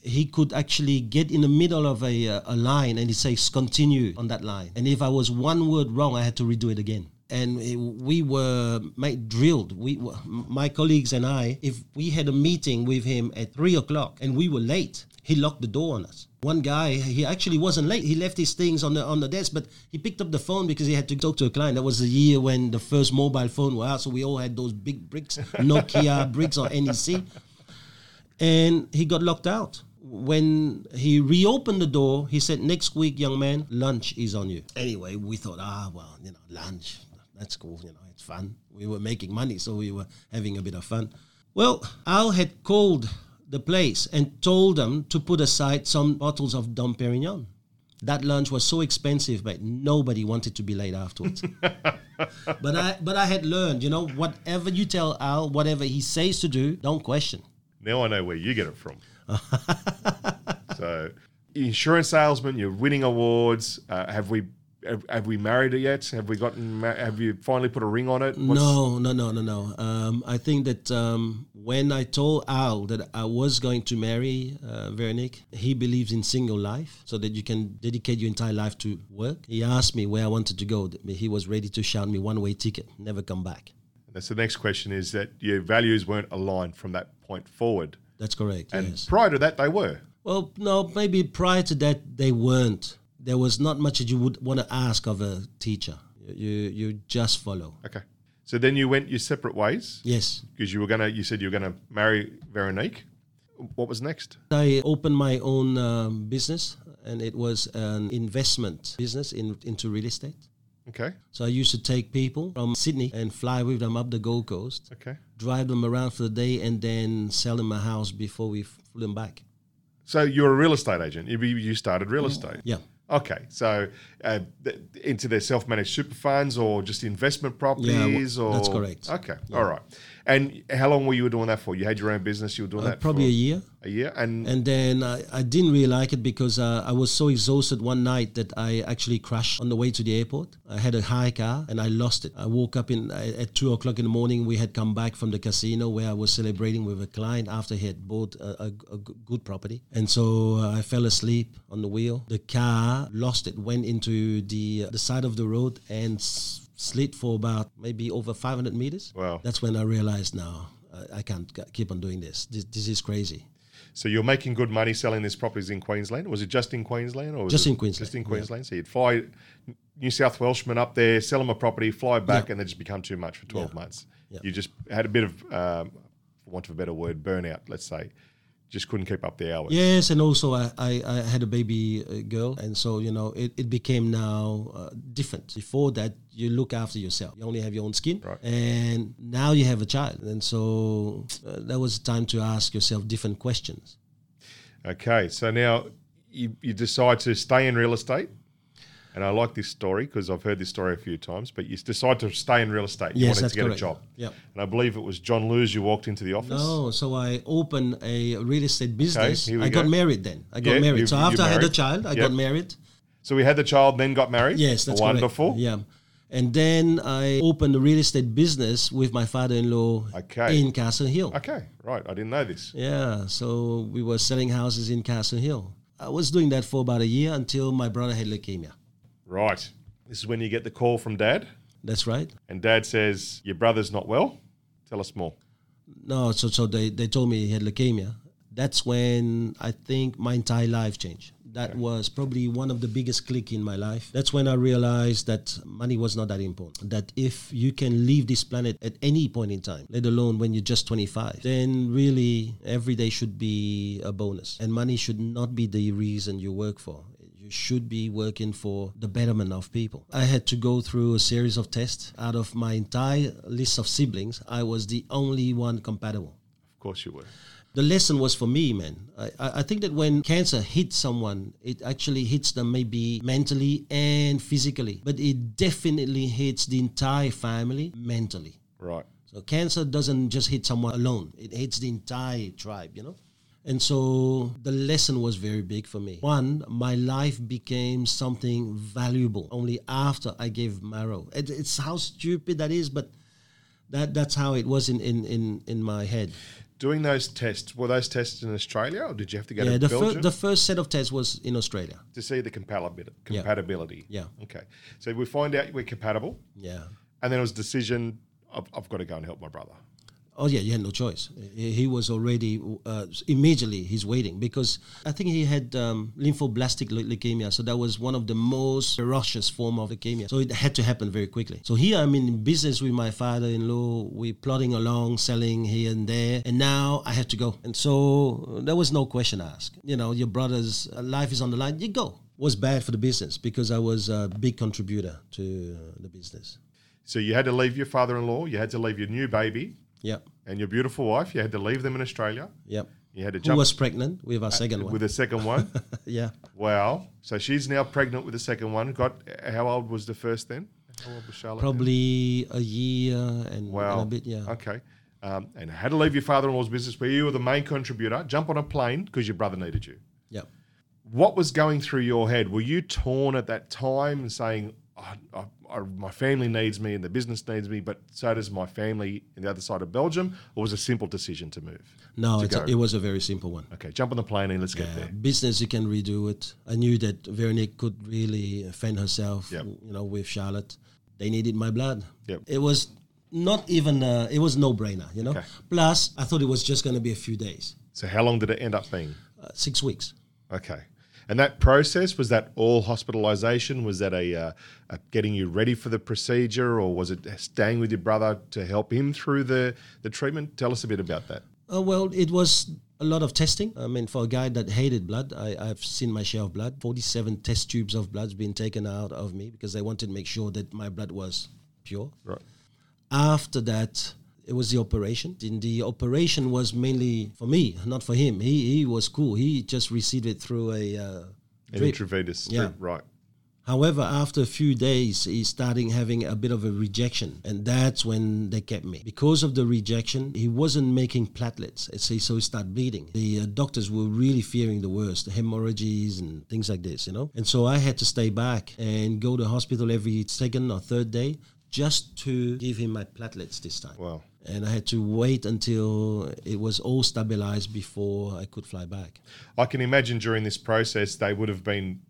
He could actually get in the middle of a, uh, a line and he says, continue on that line. And if I was one word wrong, I had to redo it again. And we were made drilled. We, my colleagues and I, if we had a meeting with him at three o'clock and we were late, he locked the door on us. One guy, he actually wasn't late. He left his things on the on the desk, but he picked up the phone because he had to talk to a client. That was the year when the first mobile phone were out, so we all had those big bricks, Nokia bricks or NEC and he got locked out. When he reopened the door, he said, "Next week, young man, lunch is on you." Anyway, we thought, ah, well, you know, lunch, that's cool. You know, it's fun. We were making money, so we were having a bit of fun. Well, Al had called the place and told them to put aside some bottles of Dom Perignon. That lunch was so expensive, but nobody wanted to be late afterwards. but I, but I had learned, you know, whatever you tell Al, whatever he says to do, don't question. Now I know where you get it from. so, insurance salesman, you're winning awards. Uh, have we have, have we married it yet? Have we gotten? Have you finally put a ring on it? What's- No, no, no, no, no. Um, I think that um, when I told Al that I was going to marry uh, Veronique, he believes in single life, so that you can dedicate your entire life to work. He asked me where I wanted to go. He was ready to shout me one way ticket, never come back. That's the next question. Is that your values weren't aligned from that point forward, That's correct. and yes. prior to that they were. Well, no, maybe prior to that they weren't. There was not much that you would want to ask of a teacher. You you just follow. Okay. So then you went your separate ways Yes. because you were gonna. You said you were gonna marry Veronique. What was next? I opened my own um, business, and it was an investment business in, into real estate. Okay. So I used to take people from Sydney and fly with them up the Gold Coast, Okay. drive them around for the day, and then sell them a house before we flew them back. So you're a real estate agent. You, you started real estate. Yeah. Okay, so uh, th- into their self-managed super funds or just investment properties, or that's correct. Okay, all right. And how long were you doing that for? You had your own business. You were doing Uh, that probably a year. a year, and, And then I, I didn't really like it because uh, I was so exhausted one night that I actually crashed on the way to the airport. I had a high car and I lost it. I woke up in at two o'clock in the morning. We had come back from the casino where I was celebrating with a client after he had bought a a good property. And so uh, I fell asleep on the wheel. The car lost it, went into the uh, the side of the road and slid for about maybe over 500 meters. Wow. That's when I realized now. I I can't g- keep on doing this. This, this is crazy. so you're making good money selling these properties in Queensland. Was it just in Queensland, or was Just in Queensland, Just in yeah. Queensland. So you'd fly New South Welshmen up there, sell them a property, fly back, Yeah. and they just become too much for twelve Yeah. months. Yeah. You just had a bit of, um, for want of a better word, burnout. Let's say, just couldn't keep up the hours. Yes, and also I, I, I had a baby uh, girl, and so you know it, it became now uh, different. Before that, you look after yourself. You only have your own skin, Right. and now you have a child, and so uh, that was time to ask yourself different questions. Okay, so now you, you decide to stay in real estate. And I like this story because I've heard this story a few times, but you decide to stay in real estate. You Yes, wanted that's to get correct. a job. Yep. And I believe it was John Lewis you walked into the office. No, so I opened a real estate business. we I got married then. I got Yeah, married. you- so after I had a child, I Yep. got married. So we had the child, then got married. Yes, that's Wonderful. correct. Yeah. And then I opened a real estate business with my father-in-law Okay. in Castle Hill. Okay, right. I didn't know this. Yeah, so we were selling houses in Castle Hill. I was doing that for about a year until my brother had leukemia. Right. This is when you get the call from dad, That's right. and dad says, Your brother's not well. Tell us more. No, so so they, they told me he had leukemia. That's when I think my entire life changed. That was probably one of the biggest click in my life. That's when I realized that money was not that important. That if you can leave this planet at any point in time, let alone when you're just 25, then really every day should be a bonus. And money should not be the reason you work for. You should be working for the betterment of people. I had to go through a series of tests. Out of my entire list of siblings, I was the only one compatible. Of course you were. The lesson was for me, man. I, I I think that when cancer hits someone, it actually hits them maybe mentally and physically, but it definitely hits the entire family mentally. Right. So cancer doesn't just hit someone alone; it hits the entire tribe, you know. And so the lesson was very big for me. One, my life became something valuable only after I gave marrow. It, it's how stupid that is, but that that's how it was in in in, in my head. Doing those tests, were those tests in Australia or did you have to go yeah, to the, Belgium fir- the first set of tests was in Australia. to see the compatibility? Yeah. compatibility? Yeah. Okay. So we find out we're compatible, Yeah. and then it was a decision I've, I've got to go and help my brother. Oh yeah, you had no choice. He was already uh, immediately he's waiting because I think he had um, lymphoblastic leu- leukemia, so that was one of the most ferocious form of leukemia. So it had to happen very quickly. So here I'm in business with my father-in-law. We're plodding along, selling here and there, and now I have to go. And so there was no question asked. You know, your brother's uh, life is on the line. You go. Was bad for the business because I was a big contributor to uh, the business. So you had to leave your father-in-law, you had to leave your new baby, Yep. and your beautiful wife. You had to leave them in Australia. Yep. You had to Who jump was pregnant with our second one? with the second one. yeah. wow. So she's now pregnant with the second one. Got how old was the first then? How old was Charlotte? then? Probably a year and, Wow. and a bit, yeah. Okay. Um, and had to leave your father-in-law's business where you were the main contributor. Jump on a plane because your brother needed you. Yeah. What was going through your head? Were you torn at that time and saying, I, I, "My family needs me and the business needs me, but so does my family in the other side of Belgium"? Or was it a simple decision to move? No, to it's a, it was a very simple one. Okay, jump on the plane and let's get Uh, there. business, you can redo it. I knew that Veronique could really fend herself, Yep. you know, with Charlotte. They needed my blood. Yep. It was not even, uh, it was no brainer, you know. Okay. Plus, I thought it was just going to be a few days, So how long did it end up being? uh, six weeks. Okay. And that process was that all hospitalization? Was that a, uh, a getting you ready for the procedure, or was it staying with your brother to help him through the the treatment? Tell us a bit about that. Uh, well, it was a lot of testing. I mean, for a guy that hated blood, I, I've seen my share of blood. 47 test tubes of blood's been taken out of me because they wanted to make sure that my blood was pure. Right. After that, it was the operation. And the operation was mainly for me, not for him. He, he was cool. He just received it through a uh, An drip. intravenous Yeah. drip, right? However, after a few days, he started having a bit of a rejection, and that's when they kept me. Because of the rejection, he wasn't making platelets, so he so he started bleeding. The uh, doctors were really fearing the worst, the hemorrhages and things like this, you know. And so I had to stay back and go to hospital every second or third day just to give him my platelets this time. Wow. And I had to wait until it was all stabilized before I could fly back. I can imagine during this process they would have been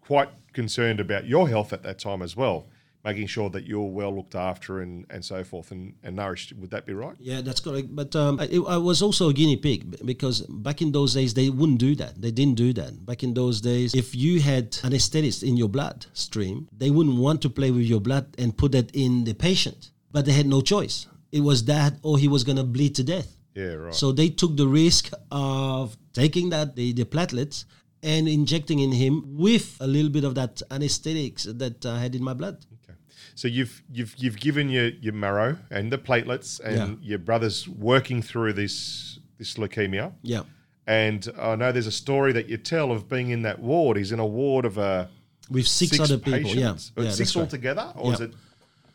quite concerned about your health at that time as well, making sure that you're well looked after and, and so forth and, and nourished. Would that be right? Yeah, that's correct. But um, I, I was also a guinea pig because back in those days they wouldn't do that. They didn't do that. Back in those days, if you had anesthetist in your blood stream, they wouldn't want to play with your blood and put that in the patient. But they had no choice. It was that or he was going to bleed to death. Yeah, right. So they took the risk of taking that the, the platelets and injecting in him with a little bit of that anesthetics that I had in my blood. Okay. So you've you've you've given your, your marrow and the platelets, and your brother's working through this this leukemia. Yeah. And I know there's a story that you tell of being in that ward. He's in a ward of uh, With six, other people. Yeah. patients. Uh, yeah six altogether, or is it?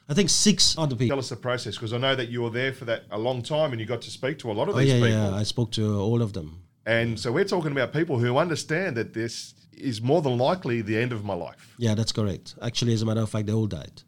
I think six other people. Tell us the process because I know that you were there for that a long time and you got to speak to a lot of Oh these yeah, people. yeah. I spoke to all of them. And so we're talking about people who understand that this is more than likely the end of my life. Yeah, that's correct. Actually, as a matter of fact, they all died.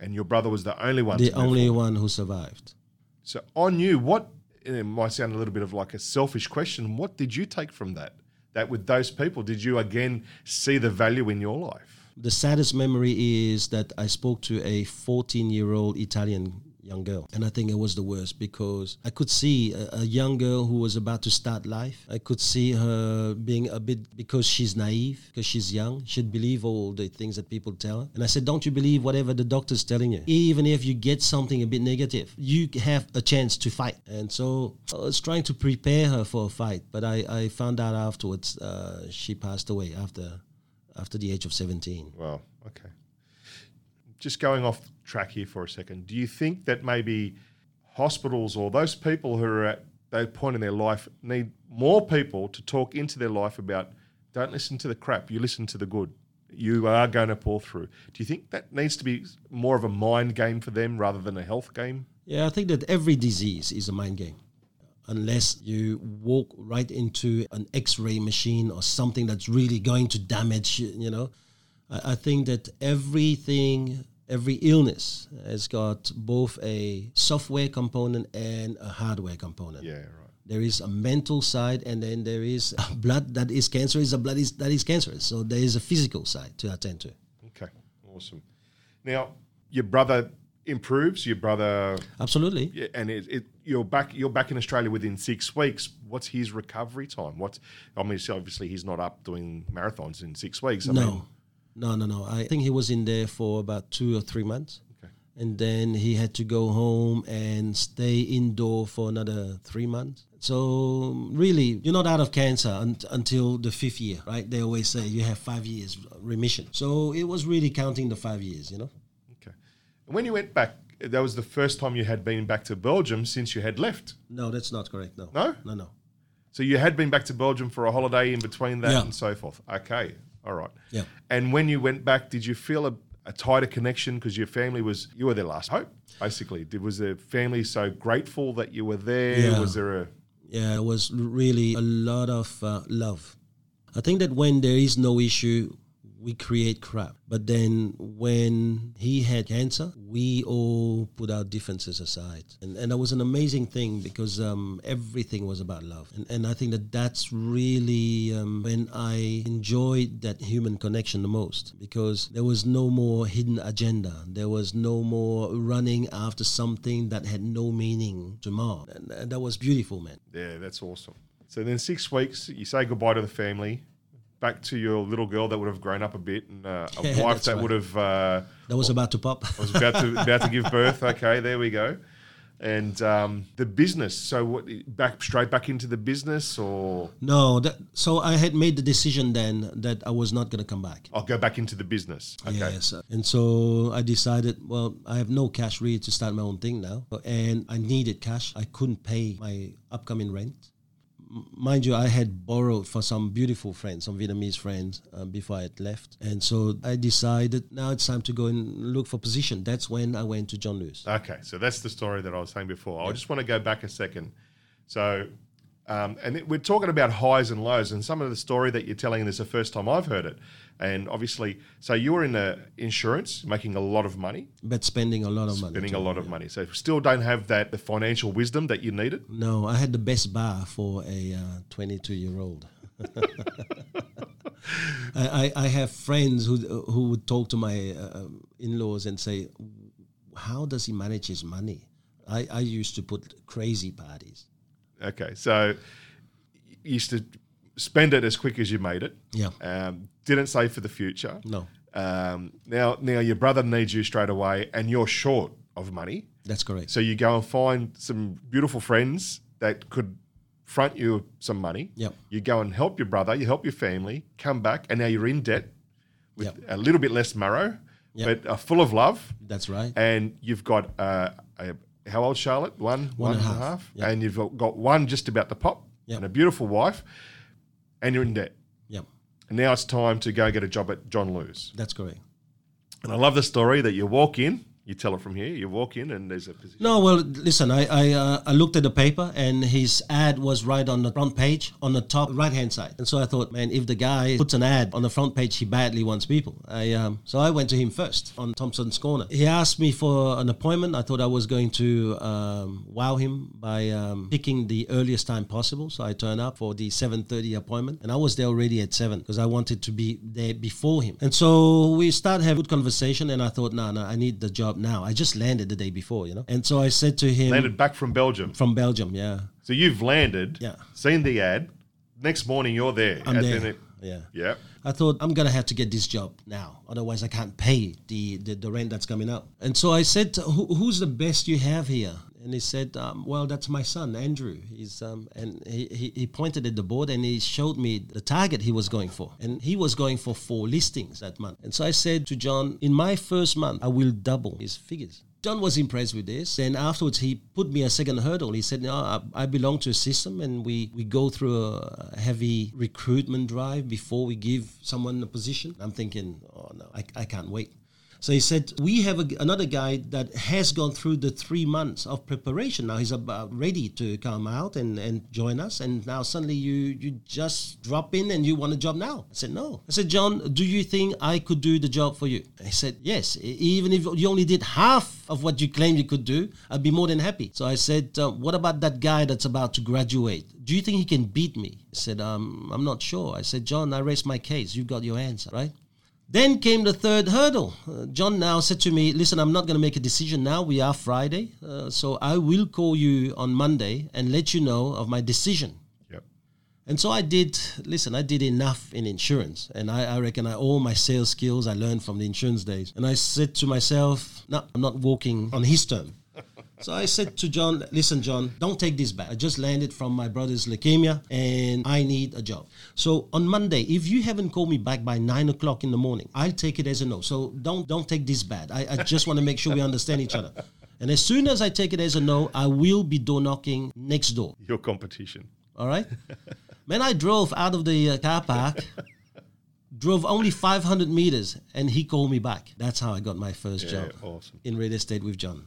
and your brother was the only one. the only forward. one who survived. So on you, what it might sound a little bit of like a selfish question. What did you take from that? That with those people, did you again see the value in your life? The saddest memory is that I spoke to a 14 year old Italian young girl. And I think it was the worst because I could see a, a young girl who was about to start life. I could see her being a bit, because she's naive, because she's young, she'd believe all the things that people tell her. And I said, Don't you believe whatever the doctor's telling you? Even if you get something a bit negative, you have a chance to fight. And so I was trying to prepare her for a fight, but I, I found out afterwards uh, she passed away after after the age of 17. Well, okay. Just going off track here for a second, do you think that maybe hospitals or those people who are at that point in their life need more people to talk into their life about don't listen to the crap, you listen to the good. You are going to pull through. Do you think that needs to be more of a mind game for them rather than a health game? Yeah, I think that every disease is a mind game. Unless you walk right into an x ray machine or something that's really going to damage, you you know. I, I think that everything, every illness has got both a software component and a hardware component. Yeah, right. There is a mental side, and then there is blood that is cancerous. A blood is that is cancerous. So there is a physical side to attend to. Okay, awesome. Now, your brother improves, your brother Absolutely. Yeah, and it, it you're back you're back in Australia within six weeks. What's his recovery time? What's I mean, obviously he's not up doing marathons in six weeks. I no, mean, no, no, no. I think he was in there for about two or three months. Okay. And then he had to go home and stay indoor for another three months. So really, you're not out of cancer un- until the fifth year, right? They always say you have five years remission. So it was really counting the five years, you know. When you went back, that was the first time you had been back to Belgium since you had left. No, that's not correct. No. No? No, no. So you had been back to Belgium for a holiday in between that Yeah. and so forth. Okay, all right. Yeah. And when you went back, did you feel a, a tighter connection because your family was you were their last hope, basically? Did was the family so grateful that you were there? Yeah. Was there a Yeah, it was really a lot of uh, love. I think that when there is no issue, we create crap. But then when he had cancer, we all put our differences aside. And, and that was an amazing thing because um, everything was about love. And, and I think that that's really um, when I enjoyed that human connection the most because there was no more hidden agenda. There was no more running after something that had no meaning to Mom. And, and that was beautiful, man. Yeah, that's awesome. So then six weeks, you say goodbye to the family, back to your little girl that would have grown up a bit, and uh, a Yeah, wife that right. would have uh, That was about to pop. was about to about to give birth. Okay, there we go. And um, the business. So what? Back straight back into the business, or no, that, so I had made the decision then that I was not going to come back. I'll go back into the business. Okay. Yes. And so I decided, well, I have no cash really to start my own thing now. And I needed cash. I couldn't pay my upcoming rent. Mind you, I had borrowed for some beautiful friends, some Vietnamese friends, uh, before I had left. And so I decided now it's time to go and look for position. That's when I went to John Lewis. Okay, so that's the story that I was saying before. I just want to go back a second. So, um, and it- we're talking about highs and lows, and some of the story that you're telling is the first time I've heard it. And obviously, so you were in the insurance, making a lot of money, But spending a lot of money. spending a lot of money. So still don't have that the financial wisdom that you needed. No, I had the best bar for a 22 year old. I, I have friends who who would talk to my uh, in laws and say, "How does he manage his money?" I, I used to put crazy parties. Okay, so you used to spend it as quick as you made it. Yeah. Um, didn't save for the future. No, Um, now, now your brother needs you straight away, and you're short of money. that's correct. So you go and find some beautiful friends that could front you some money. Yep. You go and help your brother, you help your family, come back, and now you're in debt with Yep. a little bit less marrow, Yep. but uh, full of love. That's right. And you've got uh, a, how old Charlotte? One, One one and a half. half. Yep. And you've got one just about to pop, and a beautiful wife, and you're in debt. And now it's time to go get a job at John Lewis. that's correct. And I love the story that you walk in You tell it from here. You walk in and there's a position. No, well, listen, I I, uh, I looked at the paper and his ad was right on the front page on the top right hand side, and so I thought, man, if the guy puts an ad on the front page, he badly wants people. I um, so I went to him first on Thompson's Corner. He asked me for an appointment. I thought I was going to um, wow him by um, picking the earliest time possible. So I turned up for the 7:30 appointment, and I was there already at seven because I wanted to be there before him. And so we started a good conversation, and I thought, no, no, I need the job now. I just landed the day before, you know. And so I said to him, Landed back from Belgium. from Belgium, yeah, So you've landed, Yeah. seen the ad. Next morning you're there. I'm there. then it- yeah. yeah. I thought I'm gonna have to get this job now, otherwise I can't pay the the, the rent that's coming up. And so I said, Who, "Who's the best you have here?" And he said, um, "Well, that's my son, Andrew." He's um, and he, he he pointed at the board and he showed me the target he was going for, and he was going for four listings that month. And so I said to John, "In my first month, I will double his figures." John was impressed with this. Then afterwards, he put me a second hurdle. He said, "No, I, I belong to a system, and we, we go through a heavy recruitment drive before we give someone a position." I'm thinking, "Oh no, I, I can't wait." So he said, We have a, another guy that has gone through the three months of preparation. Now he's about ready to come out and, and join us. And now suddenly you, you just drop in and you want a job now. I said, No. I said, John, do you think I could do the job for you? He said, Yes. Even if you only did half of what you claimed you could do, I'd be more than happy. So I said, uh, What about that guy that's about to graduate? Do you think he can beat me? He said, um, I'm not sure. I said, John, I raised my case. You've got your answer, right? Then came the third hurdle. Uh, John now said to me, Listen, I'm not going to make a decision now. We are Friday. Uh, so I will call you on Monday and let you know of my decision. Yep. And so I did, listen, I did enough in insurance. And I, I reckon I, all my sales skills I learned from the insurance days. And I said to myself, No, I'm not walking on his term. So I said to John, listen, John, don't take this back. I just landed from my brother's leukemia and I need a job. So on Monday, if you haven't called me back by nine o'clock in the morning, I'll take it as a no. So don't don't take this bad. I, I just want to make sure we understand each other. And as soon as I take it as a no, I will be door knocking next door. Your competition. All right. Man, I drove out of the uh, car park, drove only 500 meters, and he called me back. That's how I got my first Yeah, job awesome. in real estate with John.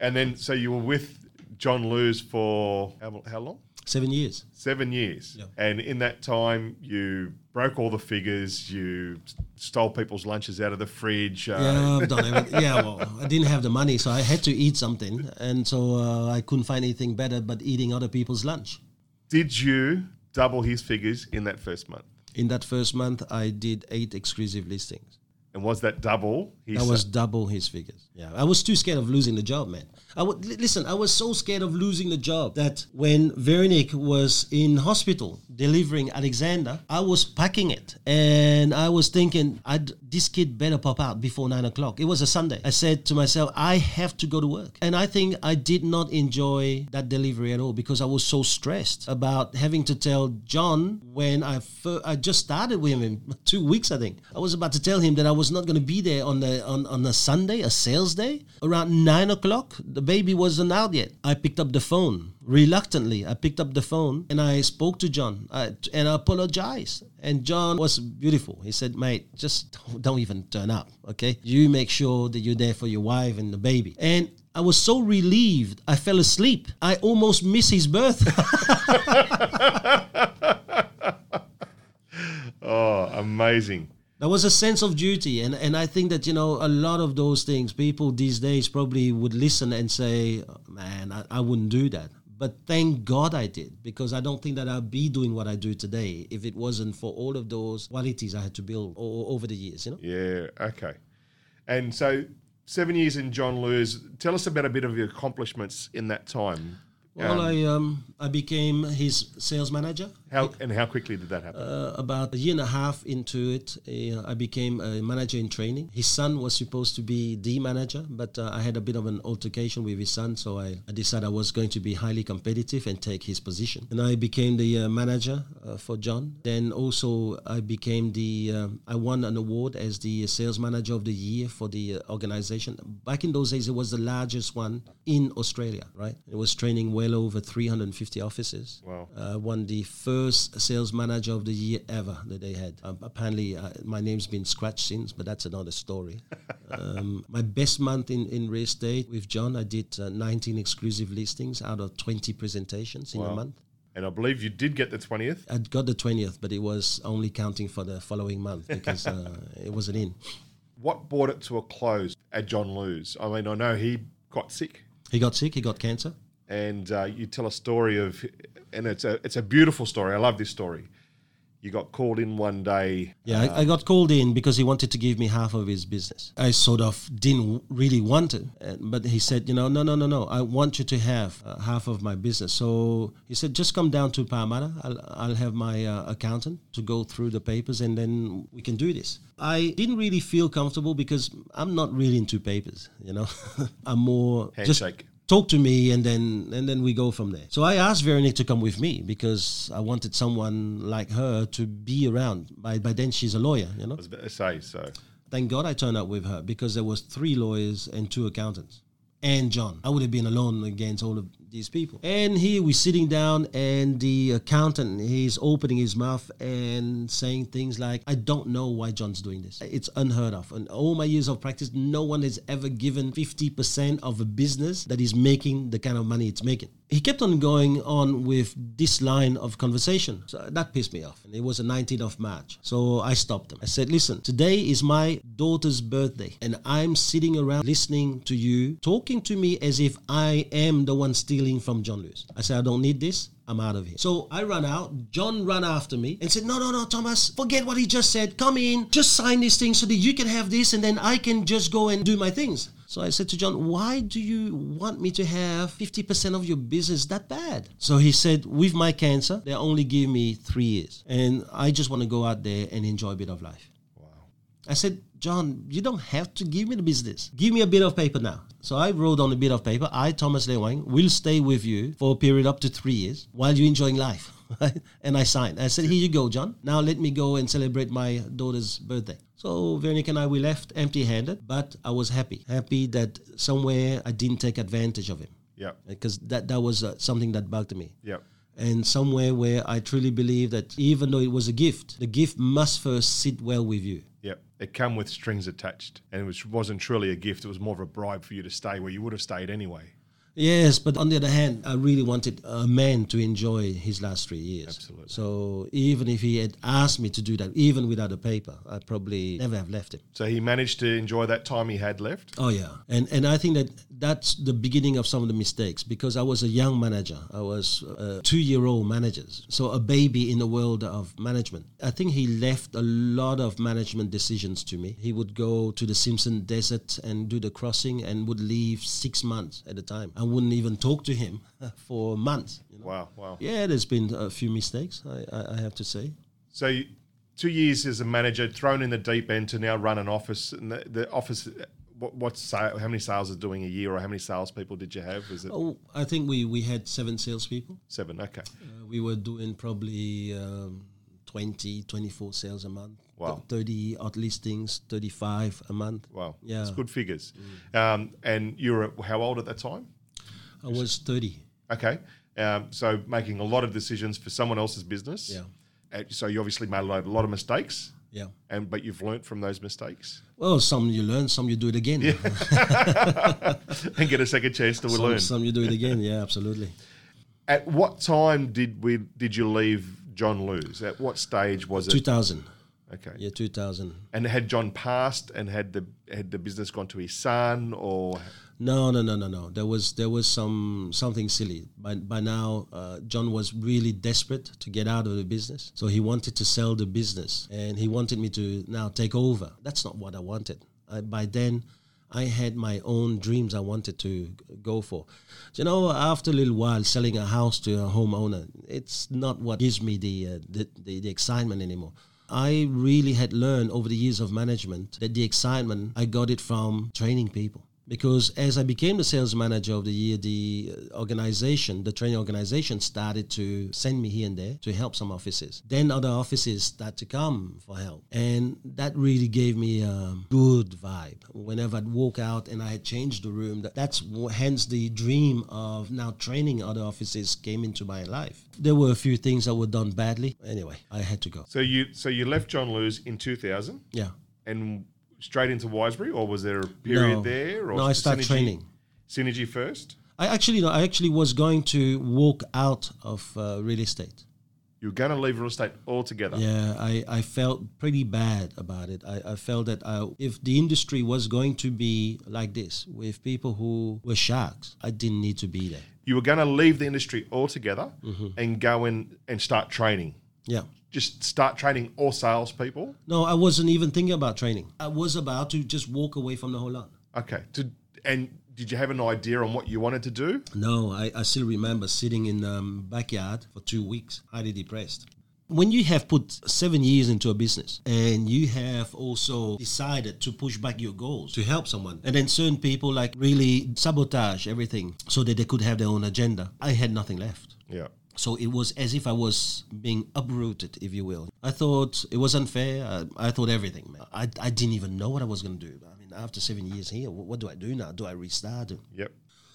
And then, so you were with John Lewis for how, how long? Seven years. Seven years. Yeah. And in that time, you broke all the figures, you stole people's lunches out of the fridge. Uh, Yeah, I've done everything. Yeah, well, I didn't have the money, so I had to eat something, and so uh, I couldn't find anything better but eating other people's lunch. Did you double his figures in that first month? In that first month, I did eight exclusive listings. And was that double? His That was double his figures. Yeah, I was too scared of losing the job, man. I would li- listen. I was so scared of losing the job that when Veronique was in hospital delivering Alexander, I was packing it and I was thinking, I'd, this kid better pop out before nine o'clock. It was a Sunday. I said to myself, I have to go to work, and I think I did not enjoy that delivery at all because I was so stressed about having to tell John when I fir- I just started with him two weeks, I think. I was about to tell him that I was not going to be there on the on, on a Sunday, a sales day, around nine o'clock. The baby wasn't out yet. I picked up the phone reluctantly. I picked up the phone and I spoke to John and I apologized. And John was beautiful. He said, "Mate, just don't, don't even turn up, okay? You make sure that you're there for your wife and the baby." And I was so relieved. I fell asleep. I almost missed his birth. Oh, amazing. There was a sense of duty, and, and I think that you know a lot of those things. People these days probably would listen and say, "Man, I, I wouldn't do that." But thank God I did, because I don't think that I'd be doing what I do today if it wasn't for all of those qualities I had to build o- over the years. You know. Yeah, okay. And so, seven years in John Lewis. Tell us about a bit of your accomplishments in that time. Well, Um, I um I became his sales manager. how and how quickly did that happen? Uh, about a year and a half into it, uh, I became a manager in training. His son was supposed to be the manager, but uh, I had a bit of an altercation with his son, so I, I decided I was going to be highly competitive and take his position. And I became the uh, manager uh, for John. Then also I became the um, I won an award as the sales manager of the year for the uh, organization. Back in those days, it was the largest one in Australia. Right, it was training well over 350 offices. Wow. Uh, won the first sales manager of the year ever that they had. Um, apparently, uh, my name's been scratched since, but that's another story. um, my best month in, in real estate with John, I did uh, 19 exclusive listings out of 20 presentations in a month. And I believe you did get the 20th. I got the 20th, but it was only counting for the following month because uh, it wasn't in. What brought it to a close at John Lewis? I mean, I know he got sick, He got sick, he got cancer. And uh, you tell a story of, and it's a it's a beautiful story. I love this story. You got called in one day. Yeah, I, I got called in because he wanted to give me half of his business. I sort of didn't really want to, uh, but he said, you know, no, no, no, no. I want you to have uh, half of my business. So he said, just come down to Parramatta. I'll, I'll have my uh, accountant to go through the papers, and then we can do this. I didn't really feel comfortable because I'm not really into papers. You know, I'm more just Handshake. Talk to me and then and then we go from there. So i asked veronique to come with me because i wanted someone like her to be around. By, by then she's a lawyer you know? I was about to say so. thank god i turned up with her because there was three lawyers and two accountants and john. I would have been alone against all of these people and here we're sitting down and the accountant he's opening his mouth and saying things like i don't know why john's doing this it's unheard of And all my years of practice no one has ever given 50% of a business that is making the kind of money it's making he kept on going on with this line of conversation. So that pissed me off. And it was the 19th of March. So I stopped him. I said, listen, today is my daughter's birthday. And I'm sitting around listening to you, talking to me as if I am the one stealing from John Lewis. I said, I don't need this. I'm out of here. So I ran out. John ran after me and said, No, no, no, Thomas, forget what he just said. Come in, just sign this thing so that you can have this and then I can just go and do my things. So I said to John, Why do you want me to have 50% of your business that bad? So he said, With my cancer, they only give me three years. And I just want to go out there and enjoy a bit of life. Wow. I said, John, you don't have to give me the business. Give me a bit of paper now. So I wrote on a bit of paper, I, Thomas Lewang, will stay with you for a period up to three years while you're enjoying life. and I signed. I said, Here you go, John. Now let me go and celebrate my daughter's birthday. So Veronique and I, we left empty handed, but I was happy. Happy that somewhere I didn't take advantage of him Yeah. because that, that was uh, something that bugged me Yeah and somewhere where I truly believe that even though it was a gift, the gift must first sit well with you. It came with strings attached, and it was, wasn't truly a gift. It was more of a bribe for you to stay where you would have stayed anyway. Yes, but on the other hand, I really wanted a man to enjoy his last three years. Absolutely. So even if he had asked me to do that, even without a paper, I probably never have left him. So he managed to enjoy that time he had left. Oh yeah, and and I think that that's the beginning of some of the mistakes because I was a young manager. I was a two-year-old manager, so a baby in the world of management. I think he left a lot of management decisions to me. He would go to the Simpson Desert and do the crossing, and would leave six months at a time. I wouldn't even talk to him for months. You know? Wow. Wow. Yeah, there's been a few mistakes. I, I, I have to say. So you, two years as a manager, thrown in the deep end to now run an office. And the, the office, what, what's how many sales are doing a year, or how many salespeople did you have? Was it Oh, I think we we had seven salespeople. seven? Okay. Uh, we were doing probably um, 20, 24 sales a month. Wow. 30 odd listings, 35 a month. Wow. Yeah. It's good figures. Um, and you were how old at that time? I was 30. Okay. Um, so making a lot of decisions for someone else's business. Yeah. Uh, so you obviously made a lot, a lot of mistakes, Yeah. and but you've learnt from those mistakes Well, some you learn, some you do it again. Yeah. and get a second chance to some, learn. some you do it again. Yeah, absolutely. At what time did we did you leave John Lewis? At what stage was it? 2000. Okay. Yeah, 2000. And had John passed and had the had the business gone to his son or No, no, no, no, no. There was there was some something silly. By by now, uh, John was really desperate to get out of the business, so he wanted to sell the business, and he wanted me to now take over. That's not what I wanted. I, by then, I had my own dreams I wanted to go for. You know, after a little while, selling a house to a homeowner, it's not what gives me the uh, the, the, the excitement anymore. I really had learned over the years of management that the excitement I got it from training people because as I became the sales manager of the year, the uh, organization, the training organization, started to send me here and there to help some offices. Then other offices start to come for help, and that really gave me a good vibe. Whenever I'd walk out and I had changed the room, that, that's hence the dream of now training other offices came into my life. There were a few things that were done badly. Anyway, I had to go. So you so you left John Lewis in 2000 Yeah. and straight into Wiseberry, or was there a period No. there? Or No, I started Synergy- training. Synergy first. I actually, no, I actually was going to walk out of uh, real estate. You're going to leave real estate altogether. Yeah, I, I felt pretty bad about it. I, I felt that I, if the industry was going to be like this, with people who were sharks, I didn't need to be there. You were going to leave the industry altogether Mm-hmm. and go in and start training. Yeah. Just start training all salespeople. No, I wasn't even thinking about training. I was about to just walk away from the whole lot. Okay. To, and did you have an idea on what you wanted to do? No, I, I still remember sitting in um, backyard for two weeks, highly depressed. When you have put seven years into a business and you have also decided to push back your goals to help someone, and then certain people like really sabotage everything so that they could have their own agenda, I had nothing left. Yeah. So it was as if I was being uprooted, if you will. I thought it was unfair. I, I thought everything, man. I, I didn't even know what I was going to do. I mean, after seven years here, what, what do I do now? Do I restart? Yep.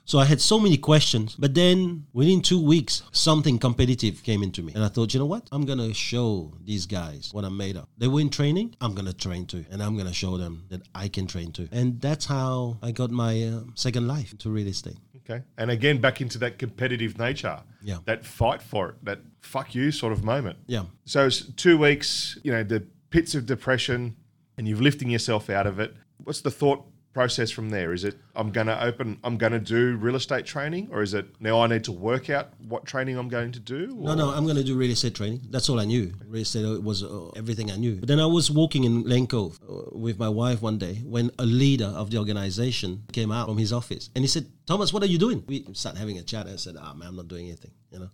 So I had so many questions, but then within two weeks, something competitive came into me. And I thought, you know what? I'm going to show these guys what I'm made of. They were in training, I'm going to train too. And I'm going to show them that I can train too. And that's how I got my uh, second life to real estate. Okay. And again, back into that competitive nature. Yeah. That fight for it, that fuck you sort of moment. Yeah. So it's two weeks, you know, the pits of depression and you're lifting yourself out of it. What's the thought process from there? Is it I'm going to open, I'm going to do real estate training, or is it now I need to work out what training I'm going to do? No, or- no, I'm going to do real estate training. That's all I knew. Real estate was uh, everything I knew. But then I was walking in Lane Cove uh, with my wife one day when a leader of the organization came out from his office and he said, Thomas, what are you doing? We started having a chat. And I said, ah, man, I'm not doing anything, you know.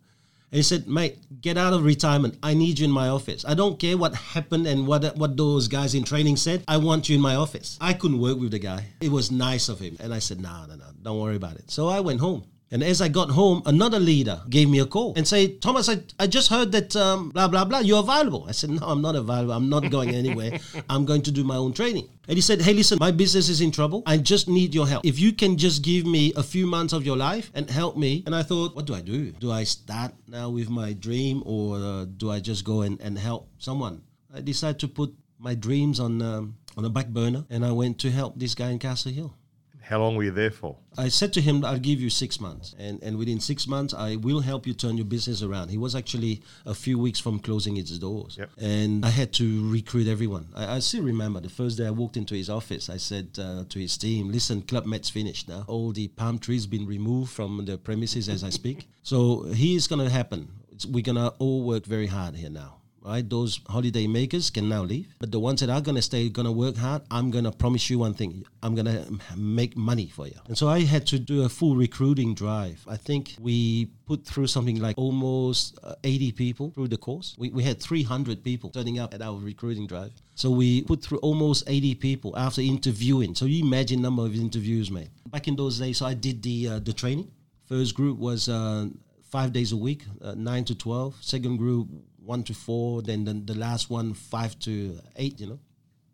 And he said, mate, get out of retirement. I need you in my office. I don't care what happened and what what those guys in training said. I want you in my office. I couldn't work with the guy. It was nice of him. And I said, no, no, no, don't worry about it. So I went home. And as I got home, another leader gave me a call and said, Thomas, I, I just heard that um, blah, blah, blah, you're available. I said, no, I'm not available. I'm not going anywhere. I'm going to do my own training. And he said, hey, listen, my business is in trouble. I just need your help. If you can just give me a few months of your life and help me. And I thought, what do I do? Do I start now with my dream or uh, do I just go and, and help someone? I decided to put my dreams on, um, on a back burner and I went to help this guy in Castle Hill. How long were you there for? I said to him, I'll give you six months. And, and within six months, I will help you turn your business around. He was actually a few weeks from closing its doors. Yep. And I had to recruit everyone. I, I still remember the first day I walked into his office, I said uh, to his team, listen, Club Med's finished now. All the palm trees been removed from the premises as I speak. So here's going to happen. It's, we're going to all work very hard here now right? Those holiday makers can now leave, but the ones that are gonna stay, gonna work hard. I'm gonna promise you one thing: I'm gonna make money for you. And so I had to do a full recruiting drive. I think we put through something like almost uh, 80 people through the course. We, we had 300 people turning up at our recruiting drive. So we put through almost 80 people after interviewing. So you imagine number of interviews, mate. Back in those days, so I did the uh, the training. First group was uh, five days a week, uh, nine to twelve. Second group one to four. Then the, the last one five to eight. You know,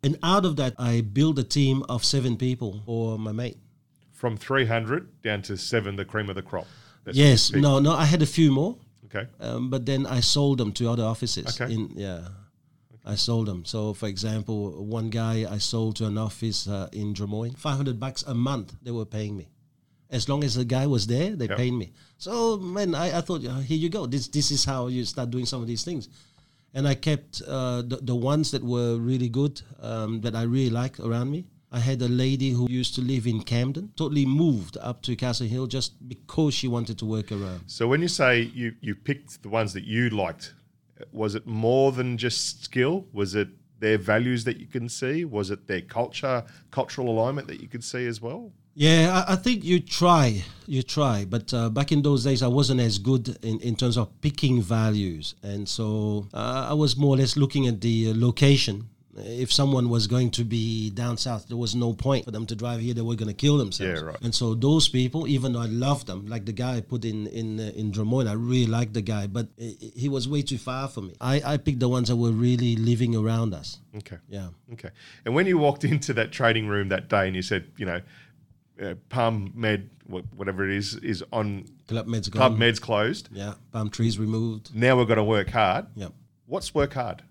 and out of that, I built a team of seven people for my mate. From 300 down to seven, the cream of the crop. That's Yes, no, no, I had a few more, Okay. um, but then I sold them to other offices. Okay. In yeah. I sold them. So, for example, one guy I sold to an office uh, in Drummoyne, 500 bucks a month they were paying me. As long as the guy was there, they Yep. paid me. So, man, I, I thought, uh, here you go. This this is how you start doing some of these things. And I kept uh, the, the ones that were really good, um, that I really liked around me. I had a lady who used to live in Camden, totally moved up to Castle Hill just because she wanted to work around. So when you say you, you picked the ones that you liked, was it more than just skill? Was it their values that you can see? Was it their culture, cultural alignment that you could see as well? Yeah, I, I think you try, you try. But uh, back in those days, I wasn't as good in, in terms of picking values, and so uh, I was more or less looking at the uh, location If someone was going to be down south, there was no point for them to drive here. They were going to kill themselves. Yeah, right. And so those people, even though I loved them, like the guy I put in in uh, in Drummoyne, I really liked the guy, but he was way too far for me. I, I picked the ones that were really living around us. Okay. Yeah. Okay. And when you walked into that trading room that day and you said, you know, uh, Palm Med, whatever it is, is on Club Med's gone. Med's closed. Yeah. Palm trees removed. Now we've got to work hard. Yeah. What's work hard?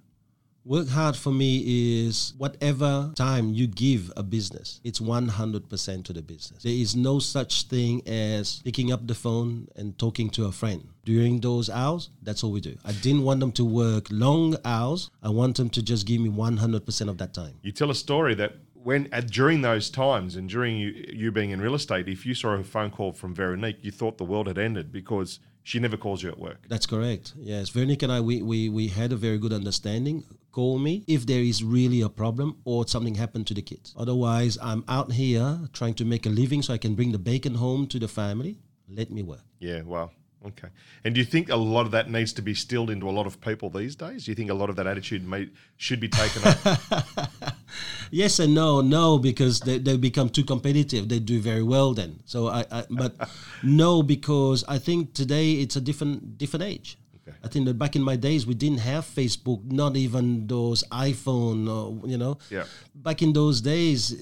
Work hard for me is whatever time you give a business, it's 100% to the business. There is no such thing as picking up the phone and talking to a friend. During those hours, that's all we do. I didn't want them to work long hours. I want them to just give me 100% of that time. You tell a story that when at, during those times and during you, you being in real estate, if you saw a phone call from Veronique, you thought the world had ended because she never calls you at work. That's correct. Yes, Veronique and I, we, we, we had a very good understanding. Call me if there is really a problem or something happened to the kids. Otherwise, I'm out here trying to make a living so I can bring the bacon home to the family. Let me work. Yeah, well, okay. And do you think a lot of that needs to be stilled into a lot of people these days? Do you think a lot of that attitude may, should be taken up? Yes and no, no, because they, they become too competitive. They do very well then. So I, I but no, because I think today it's a different different age. Okay. I think that back in my days we didn't have Facebook, not even those iPhone, or, you know. Yeah. Back in those days,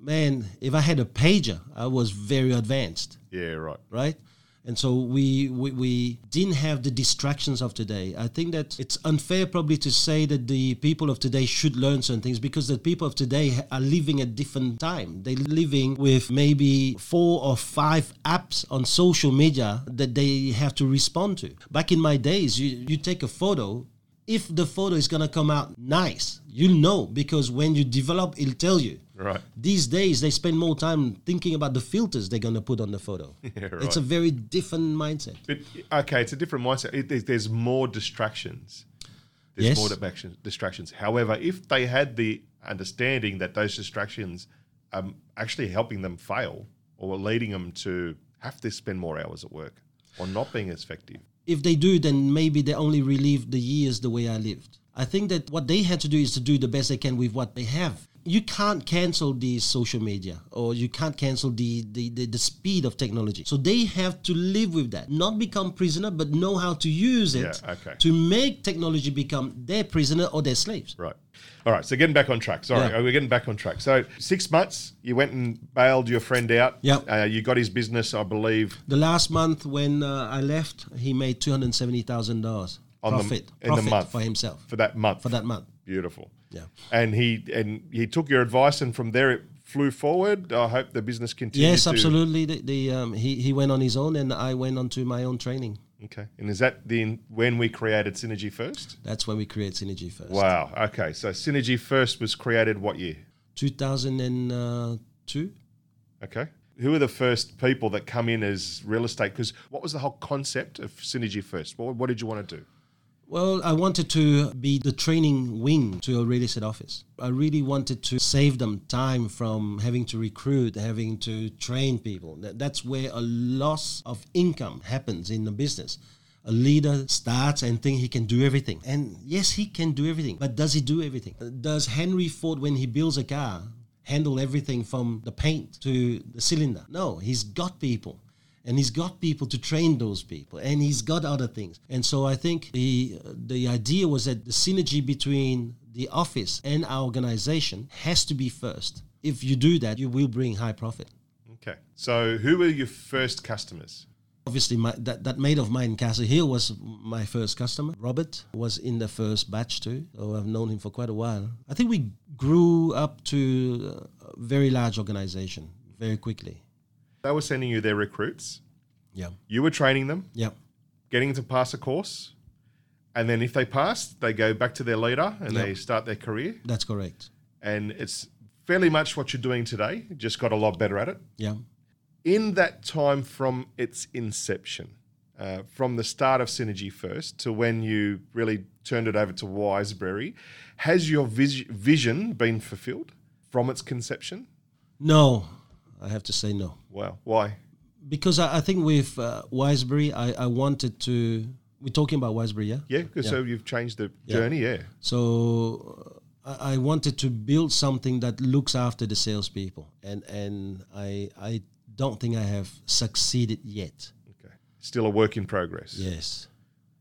man, if I had a pager, I was very advanced yeah, right. right? And so we, we we didn't have the distractions of today. I think that it's unfair probably to say that the people of today should learn certain things because the people of today are living at different time. They're living with maybe four or five apps on social media that they have to respond to. Back in my days, you, you take a photo, if the photo is gonna come out nice, you'll know because when you develop, it'll tell you. Right. These days, they spend more time thinking about the filters they're going to put on the photo. Yeah, right. It's a very different mindset. Okay, it's a different mindset. It, there's, there's more distractions. There's Yes. more distractions. Distractions. However, if they had the understanding that those distractions are actually helping them fail or leading them to have to spend more hours at work or not being as effective, If they do, then maybe they only relive the years the way I lived. I think that what they had to do is to do the best they can with what they have. You can't cancel the social media or you can't cancel the, the, the, the speed of technology. So they have to live with that, not become prisoner, but know how to use it Yeah, okay. to make technology become their prisoner or their slaves. right? All right. So getting back on track. Sorry, Yeah. we're getting back on track. So six months, you went and bailed your friend out. Yep. Uh, you got his business, I believe, The last month when uh, I left, he made two hundred seventy thousand dollars On the- profit in the month. for himself for that month. for that month. Beautiful. Yeah. And he and he took your advice, and from there it flew forward. I hope the business continues. Yes, absolutely. The, the um, he he went on his own, and I went on to my own training. Okay. And is that the when we created Synergy first? That's when we create Synergy first. Wow. Okay. So Synergy first was created what year? Two thousand and uh, two. Okay. Who are the first people that come in as real estate? Because what was the whole concept of Synergy first? What, what did you want to do? Well, I wanted to be the training wing to a real estate office. I really wanted to save them time from having to recruit, having to train people. That's where a loss of income happens in the business. A leader starts and thinks he can do everything. And yes, he can do everything, but does he do everything? Does Henry Ford, when he builds a car, handle everything from the paint to the cylinder? No, he's got people and he's got people to train those people and he's got other things. And so i think the the idea was that the synergy between the office and our organization has to be first. If you do that you will bring high profit. Okay. So who were your first customers? obviously my, that, that mate of mine castle hill was my first customer. Robert was in the first batch too so i've known him for quite a while. I think we grew up to a very large organization very quickly They were sending you their recruits. yeah You were training them, yeah getting them to pass a course, and then if they passed, they go back to their leader and Yep. they start their career. that's correct And it's fairly much what you're doing today. Just got a lot better at it. yeah in that time from its inception, uh, from the start of Synergy first to when you really turned it over to Wiseberry, has your vis- vision been fulfilled from its conception? no i have to say no Wow. Why? because I, I think with uh, Wiseberry, I, I wanted to. We're talking about Wiseberry, yeah. Yeah, because so you've changed the journey. Yeah. So uh, I, I wanted to build something that looks after the salespeople, and and I I don't think I have succeeded yet. Okay. Still a work in progress. Yes.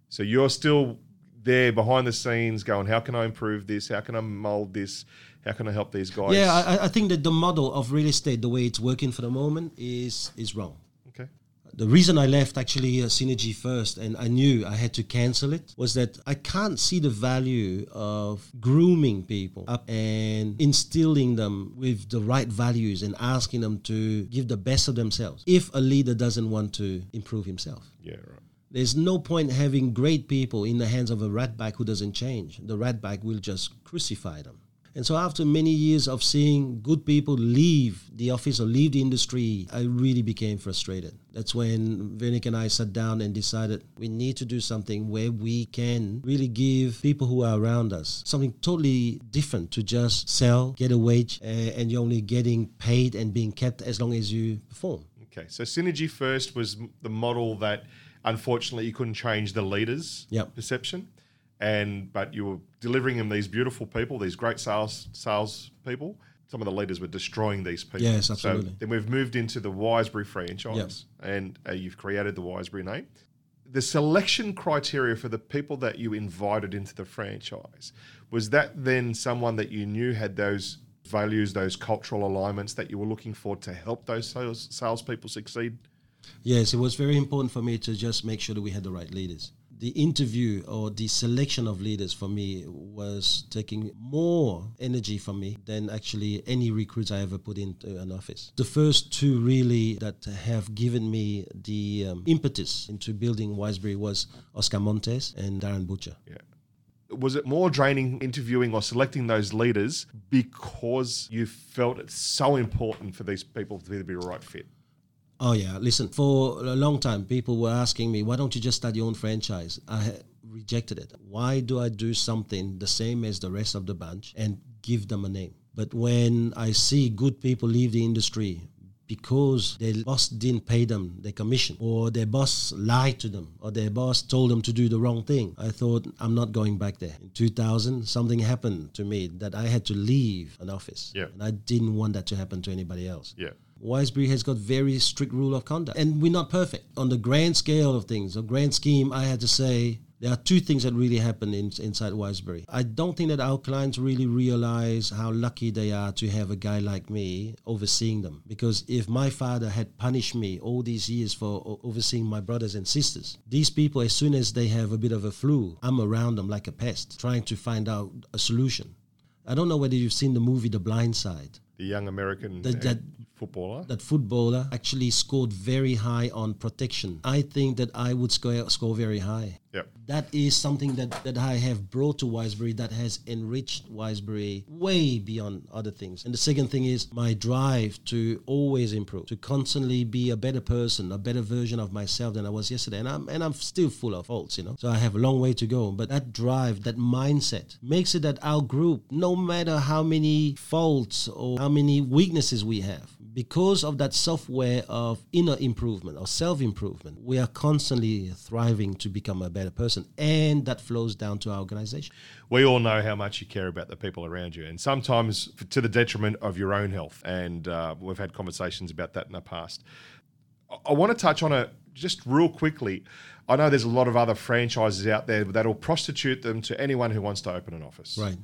So you're still there behind the scenes going, how can I improve this? How can I mold this? How can I help these guys? Yeah, I, I think that the model of real estate, the way it's working for the moment, is is wrong. okay. The reason I left actually uh, Synergy first, and I knew I had to cancel it, was that I can't see the value of grooming people up and instilling them with the right values and asking them to give the best of themselves if a leader doesn't want to improve himself. Yeah, right. There's no point having great people in the hands of a ratbag who doesn't change. The ratbag will just crucify them. And so, after many years of seeing good people leave the office or leave the industry, I really became frustrated. That's when Veronique and I sat down and decided we need to do something where we can really give people who are around us something totally different to just sell, get a wage, uh, and you're only getting paid and being kept as long as you perform. Okay. So Synergy First was the model that unfortunately you couldn't change the leaders' Yep. perception. And but you were delivering them these beautiful people, these great sales sales people. Some of the leaders were destroying these people. Yes, So absolutely. then we've moved into the Wiseberry franchise, and uh, you've created the Wiseberry name. The selection criteria for the people that you invited into the franchise was that then someone that you knew had those values, those cultural alignments that you were looking for to help those sales salespeople succeed. Yes, it was very important for me to just make sure that we had the right leaders. The interview or the selection of leaders for me was taking more energy from me than actually any recruits I ever put into an office. The first two really that have given me the um, impetus into building Wiseberry was Oscar Montes and Darren Butcher. Yeah. Was it more draining interviewing or selecting those leaders because you felt it's so important for these people to be the right fit? Oh yeah, listen. For a long time, people were asking me, "Why don't you just start your own franchise?" I rejected it. Why do I do something the same as the rest of the bunch and give them a name? But when I see good people leave the industry because their boss didn't pay them their commission, or their boss lied to them, or their boss told them to do the wrong thing, I thought I'm not going back there. In 2000, something happened to me that I had to leave an office, Yeah. and I didn't want that to happen to anybody else. Yeah. Wiseberry has got very strict rule of conduct, and we're not perfect. On the grand scale of things, the grand scheme, I had to say there are two things that really happen in, inside Wiseberry. I don't think that our clients really realize how lucky they are to have a guy like me overseeing them. Because if my father had punished me all these years for overseeing my brothers and sisters, these people, as soon as they have a bit of a flu, I'm around them like a pest, trying to find out a solution. I don't know whether you've seen the movie The Blind Side. The young American That- uh, that- footballer. that footballer actually scored very high on protection. I think that I would score score very high. Yep. That is something that, that I have brought to Wiseberry that has enriched Wiseberry way beyond other things. And the second thing is my drive to always improve, to constantly be a better person, a better version of myself than I was yesterday. And I'm and I'm still full of faults, you know. So I have a long way to go. But that drive, that mindset makes it that our group, no matter how many faults or how many weaknesses we have, because of that software of inner improvement or self improvement, we are constantly thriving to become a better person. And that flows down to our organization. we all know how much you care about the people around you, and sometimes to the detriment of your own health. And uh, we've had conversations about that in the past. I- want to touch on it just real quickly. I know there's a lot of other franchises out there that'll prostitute them to anyone who wants to open an office. Right.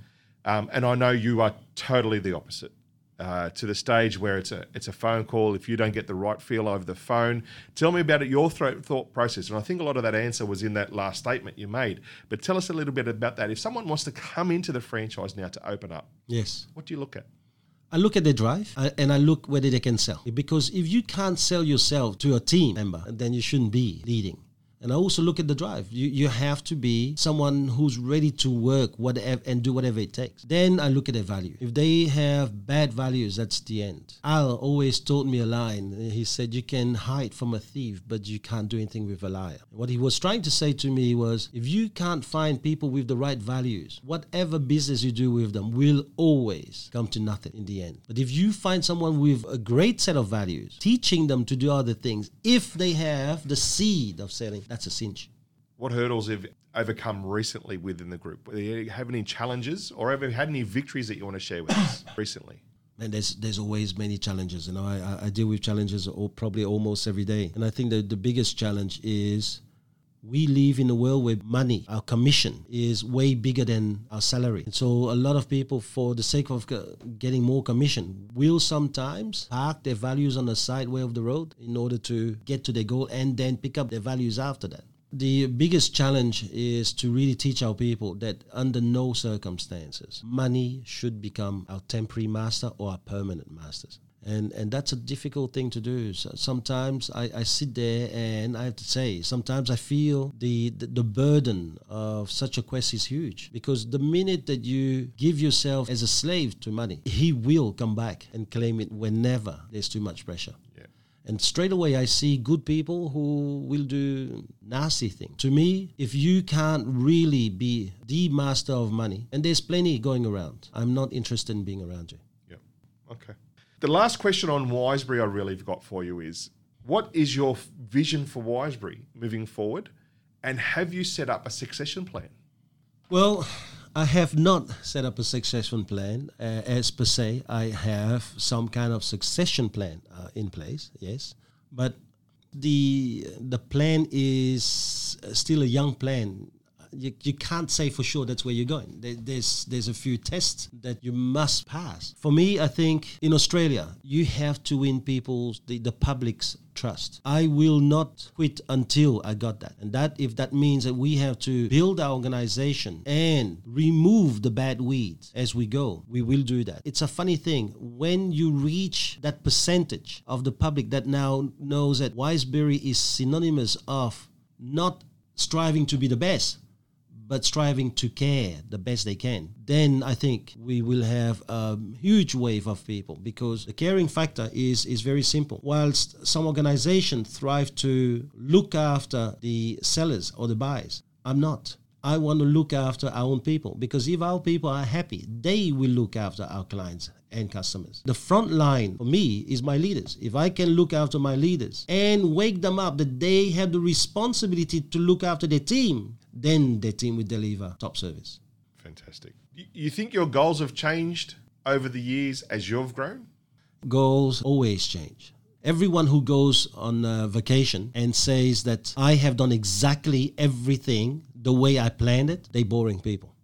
Um, and I know you are totally the opposite. Uh, to the stage where it's a it's a phone call. If you don't get the right feel over the phone, tell me about it, your thro- thought process. And I think a lot of that answer was in that last statement you made. But tell us a little bit about that. If someone wants to come into the franchise now to open up, Yes. what do you look at? I look at the drive and I look whether they can sell. Because if you can't sell yourself to a team member, then you shouldn't be leading. And I also look at the drive. You, you have to be someone who's ready to work whatever and do whatever it takes. Then I look at their value. If they have bad values, that's the end. Al always told me a line. He said, You can hide from a thief, but you can't do anything with a liar. What he was trying to say to me was, If you can't find people with the right values, whatever business you do with them will always come to nothing in the end. But if you find someone with a great set of values, teaching them to do other things, if they have the seed of selling, that's a cinch. What hurdles have overcome recently within the group? Do you have any challenges or have you had any victories that you want to share with us recently? and there's there's always many challenges. You know, I, I- deal with challenges all, probably almost every day, and I think that the biggest challenge is we live in a world where money, our commission, is way bigger than our salary. And so a lot of people, for the sake of getting more commission, will sometimes park their values on the side way of the road in order to get to their goal and then pick up their values after that. The biggest challenge is to really teach our people that under no circumstances money should become our temporary master or our permanent masters. And, and that's a difficult thing to do. So sometimes I, I sit there and I have to say, sometimes I feel the, the, the burden of such a quest is huge because the minute that you give yourself as a slave to money, he will come back and claim it whenever there's too much pressure. Yeah. And straight away, I see good people who will do nasty things. To me, if you can't really be the master of money, and there's plenty going around, I'm not interested in being around you. Yeah. Okay. The last question on Wisebury I really got for you is what is your vision for Wisebury moving forward? And have you set up a succession plan? Well, I have not set up a succession plan uh, as per se. I have some kind of succession plan uh, in place, yes, but the the plan is still a young plan. You, you can't say for sure that's where you're going. There, there's there's a few tests that you must pass. For me, I think in Australia you have to win people's the, the public's trust. I will not quit until I got that. And that if that means that we have to build our organization and remove the bad weeds as we go, we will do that. It's a funny thing when you reach that percentage of the public that now knows that Wiseberry is synonymous of not striving to be the best but striving to care the best they can, then I think we will have a huge wave of people because the caring factor is, is very simple. Whilst some organizations thrive to look after the sellers or the buyers, I'm not. I want to look after our own people because if our people are happy, they will look after our clients and customers. The front line for me is my leaders. If I can look after my leaders and wake them up that they have the responsibility to look after their team, then their team will deliver top service. Fantastic. You, think your goals have changed over the years as you've grown? Goals always change. Everyone who goes on vacation and says that I have done exactly everything the way I planned it, they boring people.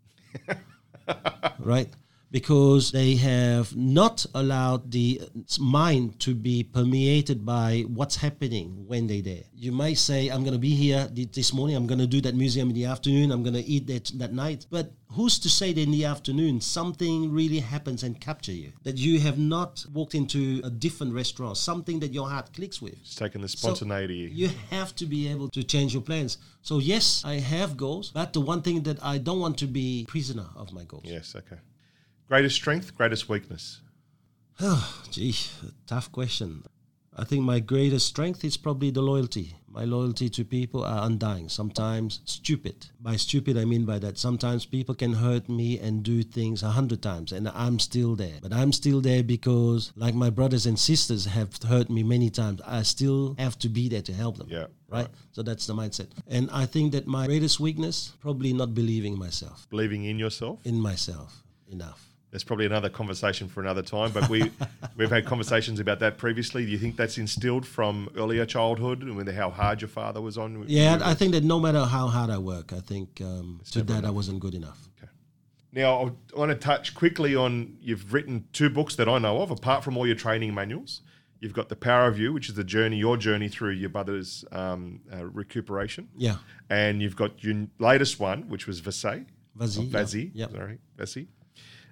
right? Because they have not allowed the mind to be permeated by what's happening when they're there. You might say, I'm going to be here this morning, I'm going to do that museum in the afternoon, I'm going to eat that, that night. But who's to say that in the afternoon something really happens and capture you? That you have not walked into a different restaurant, something that your heart clicks with. It's taken the So spontaneity. you have to be able to change your plans. So yes, I have goals, but the one thing that I don't want to be prisoner of my goals. yes, okay. Greatest strength, greatest weakness. Oh, gee, tough question. I think my greatest strength is probably the loyalty. My loyalty to people are undying, sometimes stupid. By stupid, I mean by that sometimes people can hurt me and do things a hundred times, and I'm still there. But I'm still there because, like my brothers and sisters have hurt me many times, I still have to be there to help them. Yeah, Right? So that's the mindset. And I think that my greatest weakness, probably not believing myself, Believing in yourself. in myself enough. That's probably another conversation for another time, but we we've had conversations about that previously. Do you think that's instilled from earlier childhood and with how hard your father was on? Yeah, I think that no matter how hard I work, I think um, to that I wasn't good enough. Okay. Now, I want to touch quickly on you've written two books that I know of, apart from all your training manuals. You've got The Power of You, which is the journey, your journey through your brother's um, uh, recuperation. Yeah, And you've got your latest one, which was Vasey. Vazi. Oh, Vazi, Yeah. Sorry, Vasey.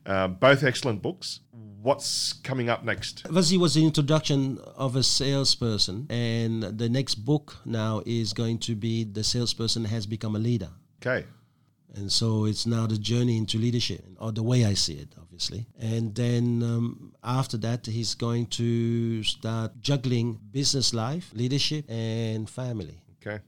Um, both excellent books. What's coming up next? Vazi was the introduction of a salesperson, and the next book now is going to be the salesperson has become a leader. Okay. And so it's now the journey into leadership, or the way I see it, obviously. And then um, after that, he's going to start juggling business life, leadership, and family. Okay.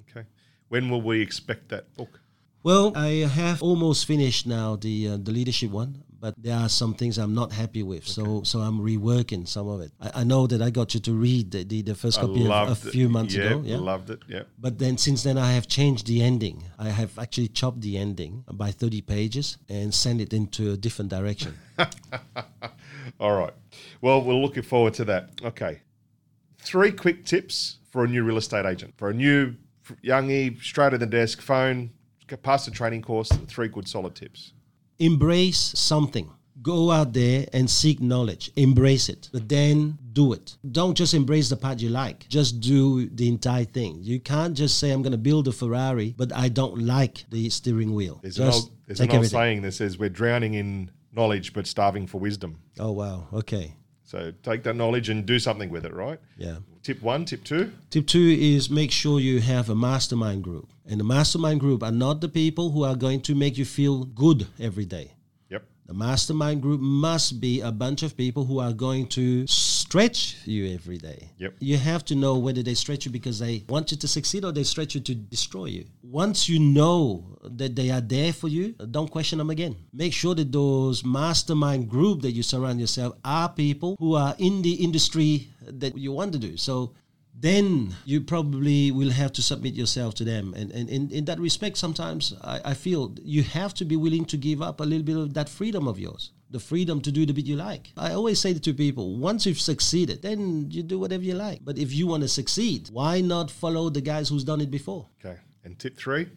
Okay. When will we expect that book? Well, I have almost finished now the uh, the leadership one, but there are some things I'm not happy with. So so I'm reworking some of it. I, I know that I got you to read the, the, the first copy of, a few months yeah, ago. Yeah. loved it. Yeah. But then since then, I have changed the ending. I have actually chopped the ending by 30 pages and sent it into a different direction. All right. Well, we're looking forward to that. Okay. Three quick tips for a new real estate agent. For a new youngie, straight at the desk, phone, pass the training course. Three good solid tips. Embrace something. Go out there and seek knowledge. Embrace it, but then do it. Don't just embrace the part you like. Just do the entire thing. You can't just say, I'm going to build a Ferrari, but I don't like the steering wheel. There's an just old, there's an old saying that says we're drowning in knowledge but starving for wisdom. Oh, wow. Okay. So take that knowledge and do something with it, right? Yeah. Tip one, tip two. Tip two is make sure you have a mastermind group. And the mastermind group are not the people who are going to make you feel good every day. Yep. The mastermind group must be a bunch of people who are going to stretch you every day. Yep. You have to know whether they stretch you because they want you to succeed or they stretch you to destroy you. Once you know that they are there for you, don't question them again. Make sure that those mastermind group that you surround yourself are people who are in the industry that you want to do. So then you probably will have to submit yourself to them. And, and in, in that respect, sometimes I, I feel you have to be willing to give up a little bit of that freedom of yours, the freedom to do the bit you like. I always say to people, once you've succeeded, then you do whatever you like. But if you want to succeed, why not follow the guys who's done it before? Okay. And tip three.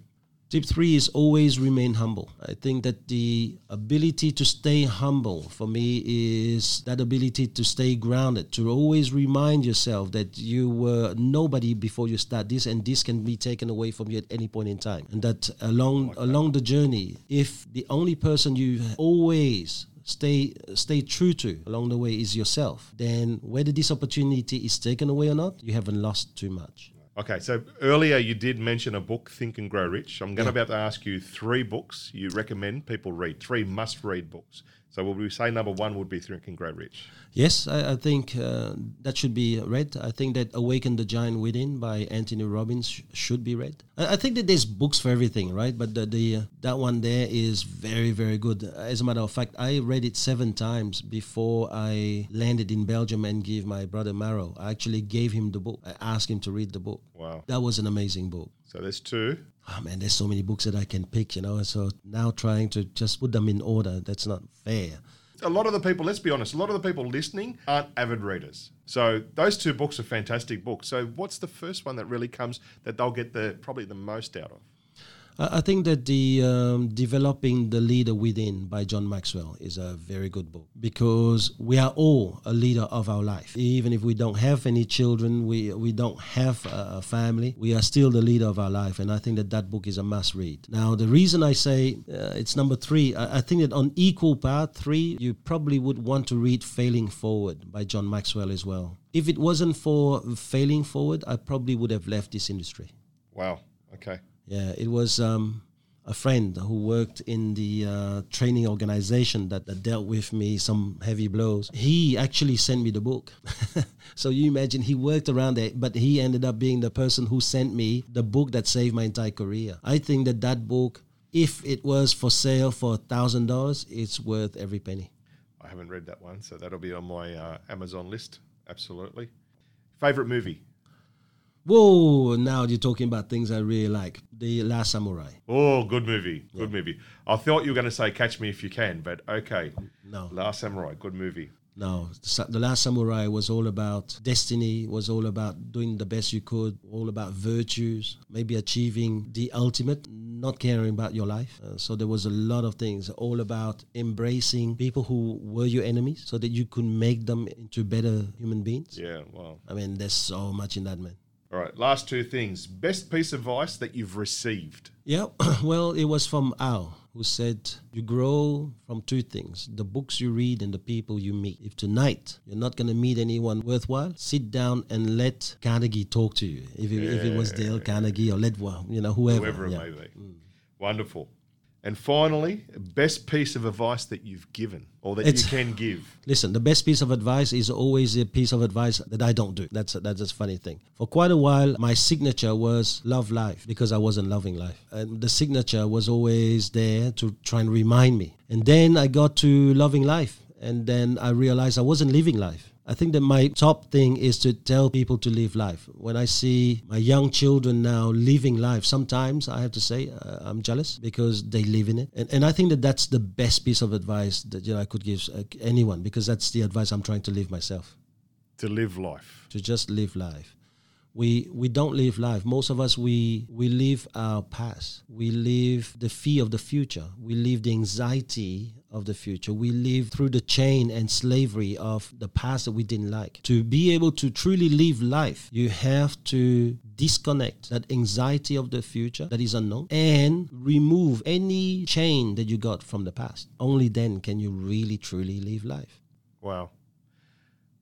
Tip three is always remain humble. I think that the ability to stay humble for me is that ability to stay grounded, to always remind yourself that you were nobody before you start this, and this can be taken away from you at any point in time. And that along along the journey, if the only person you always stay stay true to along the way is yourself, then whether this opportunity is taken away or not, you haven't lost too much. Okay, so earlier you did mention a book, Think and Grow Rich. I'm going to about to ask you three books you recommend people read, three must-read books. So will we say number one would be Think and Grow Rich? Yes, I, I think uh, that should be read. I think that Awaken the Giant Within by Anthony Robbins sh- should be read. I, I think that there's books for everything, right? But the, the uh, that one there is very very good. As a matter of fact, I read it seven times before I landed in Belgium and gave my brother Maro. I actually gave him the book. I asked him to read the book. Wow. That was an amazing book. So there's two. Oh man, there's so many books that I can pick, you know. So now trying to just put them in order, that's not fair. A lot of the people, let's be honest, a lot of the people listening aren't avid readers. So those two books are fantastic books. So what's the first one that really comes that they'll get the probably the most out of? I think that the um, Developing the Leader Within by John Maxwell is a very good book because we are all a leader of our life. Even if we don't have any children, we, we don't have a family, we are still the leader of our life. And I think that that book is a must read. Now, the reason I say uh, it's number three, I, I think that on equal part three, you probably would want to read Failing Forward by John Maxwell as well. If it wasn't for Failing Forward, I probably would have left this industry. Wow. Okay. Yeah, it was um, a friend who worked in the uh, training organization that, that dealt with me some heavy blows. He actually sent me the book. so you imagine he worked around that, but he ended up being the person who sent me the book that saved my entire career. I think that that book, if it was for sale for a thousand dollars, it's worth every penny. I haven't read that one, so that'll be on my uh, Amazon list. Absolutely. Favorite movie? Whoa! Now you're talking about things I really like. The Last Samurai. Oh, good movie. Good movie. I thought you were going to say Catch Me If You Can, but okay. No. Last Samurai, good movie. No, the the Last Samurai was all about destiny, was all about doing the best you could, all about virtues, maybe achieving the ultimate, not caring about your life. Uh, so there was a lot of things, all about embracing people who were your enemies so that you could make them into better human beings. Yeah, wow. I mean, there's so much in that, man. All right, last two things. Best piece of advice that you've received. Yeah, well, it was from Al, who said, You grow from two things the books you read and the people you meet. If tonight you're not going to meet anyone worthwhile, sit down and let Carnegie talk to you. If it, if it was Dale Carnegie or well, you know, whoever. whoever it yeah. may be. Wonderful. And finally, best piece of advice that you've given or that It's- you can give. Listen, the best piece of advice is always a piece of advice that I don't do. That's a, that's a funny thing. For quite a while, my signature was love life because I wasn't loving life, and the signature was always there to try and remind me. And then I got to loving life, and then I realized I wasn't living life. I think that my top thing is to tell people to live life. When I see my young children now living life, sometimes I have to say uh, I'm jealous because they live in it. And, and I think that that's the best piece of advice that you know, I could give uh, anyone because that's the advice I'm trying to live myself To live life. to just live life. We we don't live life. Most of us we we live our past. We live the fear of the future. We live the anxiety of the future. We live through the chain and slavery of the past that we didn't like. To be able to truly live life, you have to disconnect that anxiety of the future that is unknown and remove any chain that you got from the past. Only then can you really truly live life. Wow.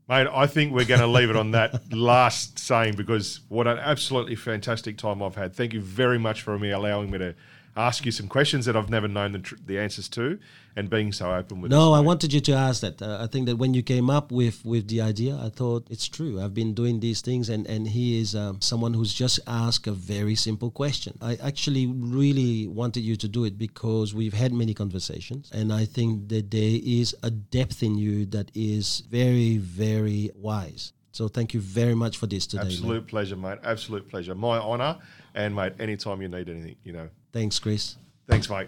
Mate, I think we're going to leave it on that last saying because what an absolutely fantastic time I've had. Thank you very much for me allowing me to ask you some questions that I've never known the, tr- the answers to and being so open with No, us. I wanted you to ask that. Uh, I think that when you came up with with the idea, I thought it's true. I've been doing these things, and and he is um, someone who's just asked a very simple question. I actually really wanted you to do it because we've had many conversations, and I think that there is a depth in you that is very very wise. So thank you very much for this today. Absolute pleasure, mate. Absolute pleasure. My honour. And, mate, anytime you need anything, you know. Thanks, Chris. Thanks, mate.